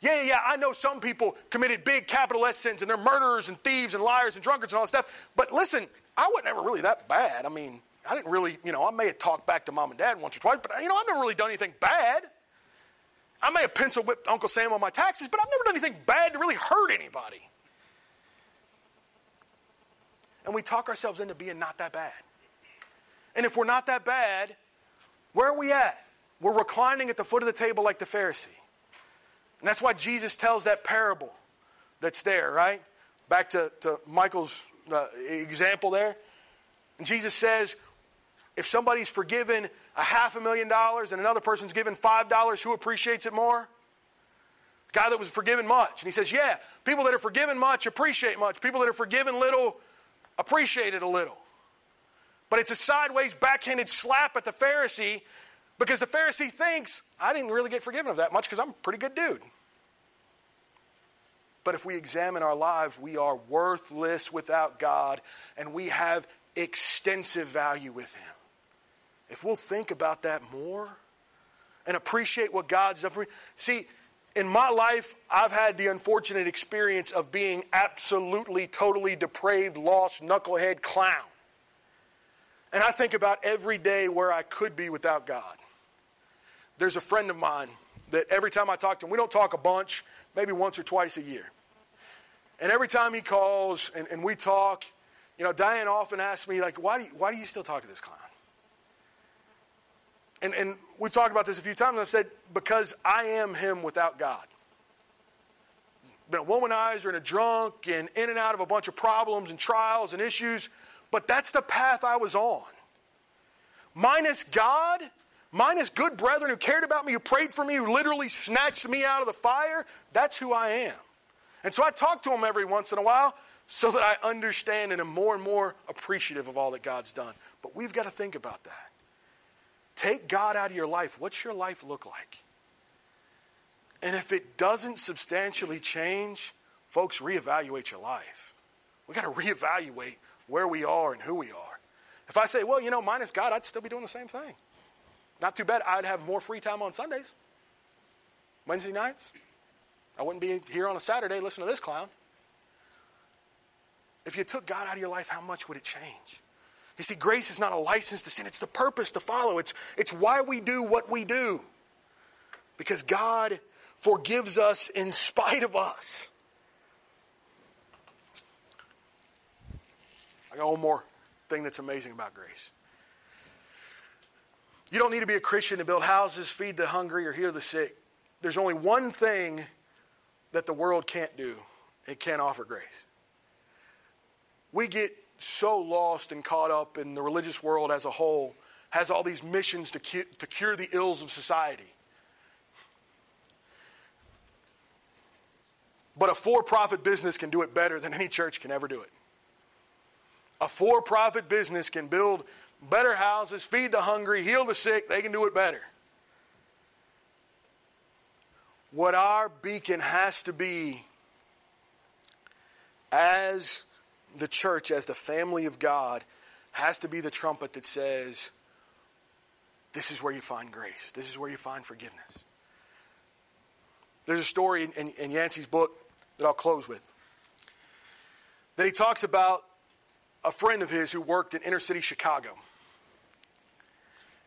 Speaker 1: Yeah, yeah, yeah, I know some people committed big capital S sins and they're murderers and thieves and liars and drunkards and all that stuff. But listen, I wasn't ever really that bad. I mean, I didn't really, you know, I may have talked back to mom and dad once or twice, but, you know, I've never really done anything bad. I may have pencil whipped Uncle Sam on my taxes, but I've never done anything bad to really hurt anybody. And we talk ourselves into being not that bad. And if we're not that bad, where are we at? We're reclining at the foot of the table like the Pharisee. And that's why Jesus tells that parable that's there, right? Back to, to Michael's uh, example there. And Jesus says, if somebody's forgiven a half a million dollars and another person's given five dollars, who appreciates it more? The guy that was forgiven much. And he says, yeah, people that are forgiven much appreciate much. People that are forgiven little appreciate it a little. But it's a sideways, backhanded slap at the Pharisee because the Pharisee thinks, I didn't really get forgiven of that much because I'm a pretty good dude. But if we examine our lives, we are worthless without God and we have extensive value with Him. If we'll think about that more and appreciate what God's done for me. See, in my life, I've had the unfortunate experience of being absolutely, totally depraved, lost, knucklehead clown. And I think about every day where I could be without God. There's a friend of mine that every time I talk to him, we don't talk a bunch, maybe once or twice a year. And every time he calls and, and we talk, you know, Diane often asks me, like, why do you, why do you still talk to this clown? And, and we've talked about this a few times. and I've said, because I am him without God. Been a womanizer and a drunk and in and out of a bunch of problems and trials and issues. But that's the path I was on. Minus God, minus good brethren who cared about me, who prayed for me, who literally snatched me out of the fire, that's who I am. And so I talk to them every once in a while so that I understand and am more and more appreciative of all that God's done. But we've got to think about that. Take God out of your life. What's your life look like? And if it doesn't substantially change, folks, reevaluate your life. We've got to reevaluate where we are and who we are. If I say, well, you know, minus God, I'd still be doing the same thing. Not too bad. I'd have more free time on Sundays, Wednesday nights. I wouldn't be here on a Saturday listening to this clown. If you took God out of your life, how much would it change? You see, grace is not a license to sin, it's the purpose to follow. It's, it's why we do what we do. Because God forgives us in spite of us. I got one more thing that's amazing about grace. You don't need to be a Christian to build houses, feed the hungry, or heal the sick. There's only one thing that the world can't do it can't offer grace. We get so lost and caught up in the religious world as a whole, has all these missions to, cu- to cure the ills of society. But a for profit business can do it better than any church can ever do it. A for profit business can build better houses, feed the hungry, heal the sick. They can do it better. What our beacon has to be as the church, as the family of God, has to be the trumpet that says, This is where you find grace, this is where you find forgiveness. There's a story in, in, in Yancey's book that I'll close with that he talks about a friend of his who worked in inner city Chicago.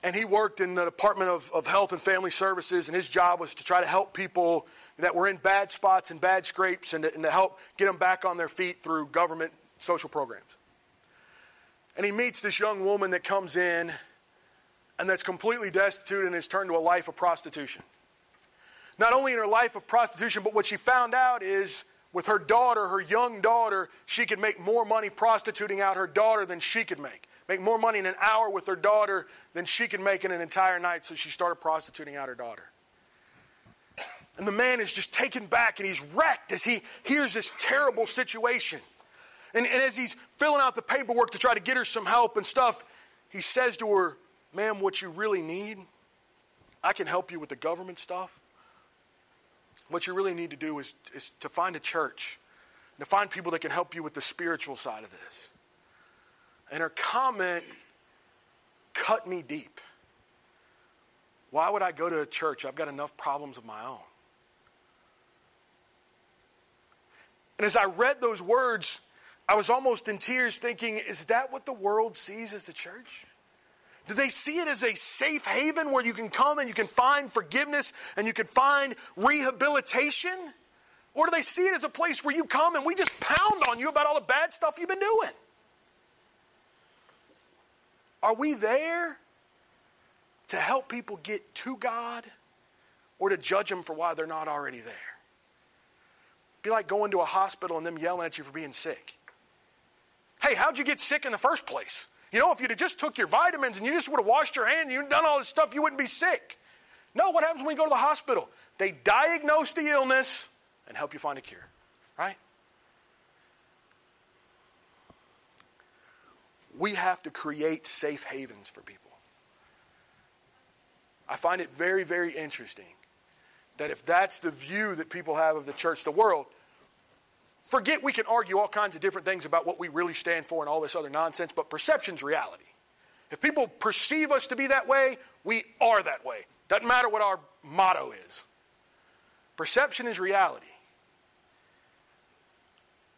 Speaker 1: And he worked in the Department of, of Health and Family Services, and his job was to try to help people that were in bad spots and bad scrapes and to, and to help get them back on their feet through government social programs. And he meets this young woman that comes in and that's completely destitute and has turned to a life of prostitution. Not only in her life of prostitution, but what she found out is with her daughter, her young daughter, she could make more money prostituting out her daughter than she could make. Make more money in an hour with her daughter than she could make in an entire night, so she started prostituting out her daughter. And the man is just taken back and he's wrecked as he hears this terrible situation. And, and as he's filling out the paperwork to try to get her some help and stuff, he says to her, Ma'am, what you really need, I can help you with the government stuff. What you really need to do is, is to find a church, to find people that can help you with the spiritual side of this. And her comment cut me deep. Why would I go to a church? I've got enough problems of my own. And as I read those words, I was almost in tears thinking, is that what the world sees as the church? Do they see it as a safe haven where you can come and you can find forgiveness and you can find rehabilitation? Or do they see it as a place where you come and we just pound on you about all the bad stuff you've been doing? Are we there to help people get to God or to judge them for why they're not already there? Be like going to a hospital and them yelling at you for being sick. Hey, how'd you get sick in the first place? You know, if you'd have just took your vitamins and you just would have washed your hands and you'd done all this stuff, you wouldn't be sick. No, what happens when you go to the hospital? They diagnose the illness and help you find a cure, right? We have to create safe havens for people. I find it very, very interesting that if that's the view that people have of the church, the world, Forget we can argue all kinds of different things about what we really stand for and all this other nonsense, but perception's reality. If people perceive us to be that way, we are that way. Doesn't matter what our motto is. Perception is reality.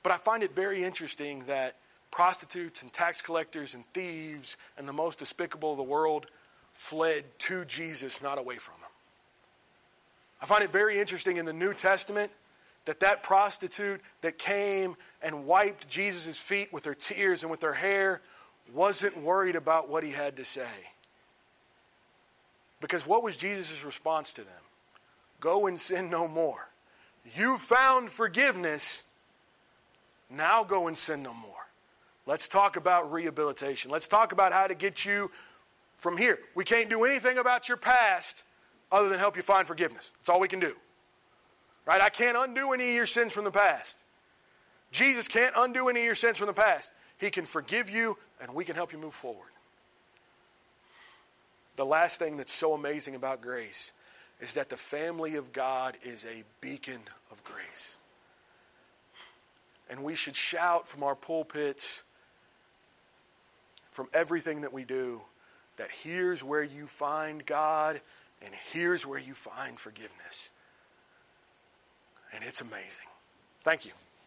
Speaker 1: But I find it very interesting that prostitutes and tax collectors and thieves and the most despicable of the world fled to Jesus, not away from him. I find it very interesting in the New Testament that that prostitute that came and wiped Jesus' feet with her tears and with her hair wasn't worried about what he had to say. Because what was Jesus' response to them? Go and sin no more. You found forgiveness. Now go and sin no more. Let's talk about rehabilitation. Let's talk about how to get you from here. We can't do anything about your past other than help you find forgiveness. That's all we can do. Right? I can't undo any of your sins from the past. Jesus can't undo any of your sins from the past. He can forgive you, and we can help you move forward. The last thing that's so amazing about grace is that the family of God is a beacon of grace. And we should shout from our pulpits, from everything that we do, that here's where you find God and here's where you find forgiveness and it's amazing. Thank you.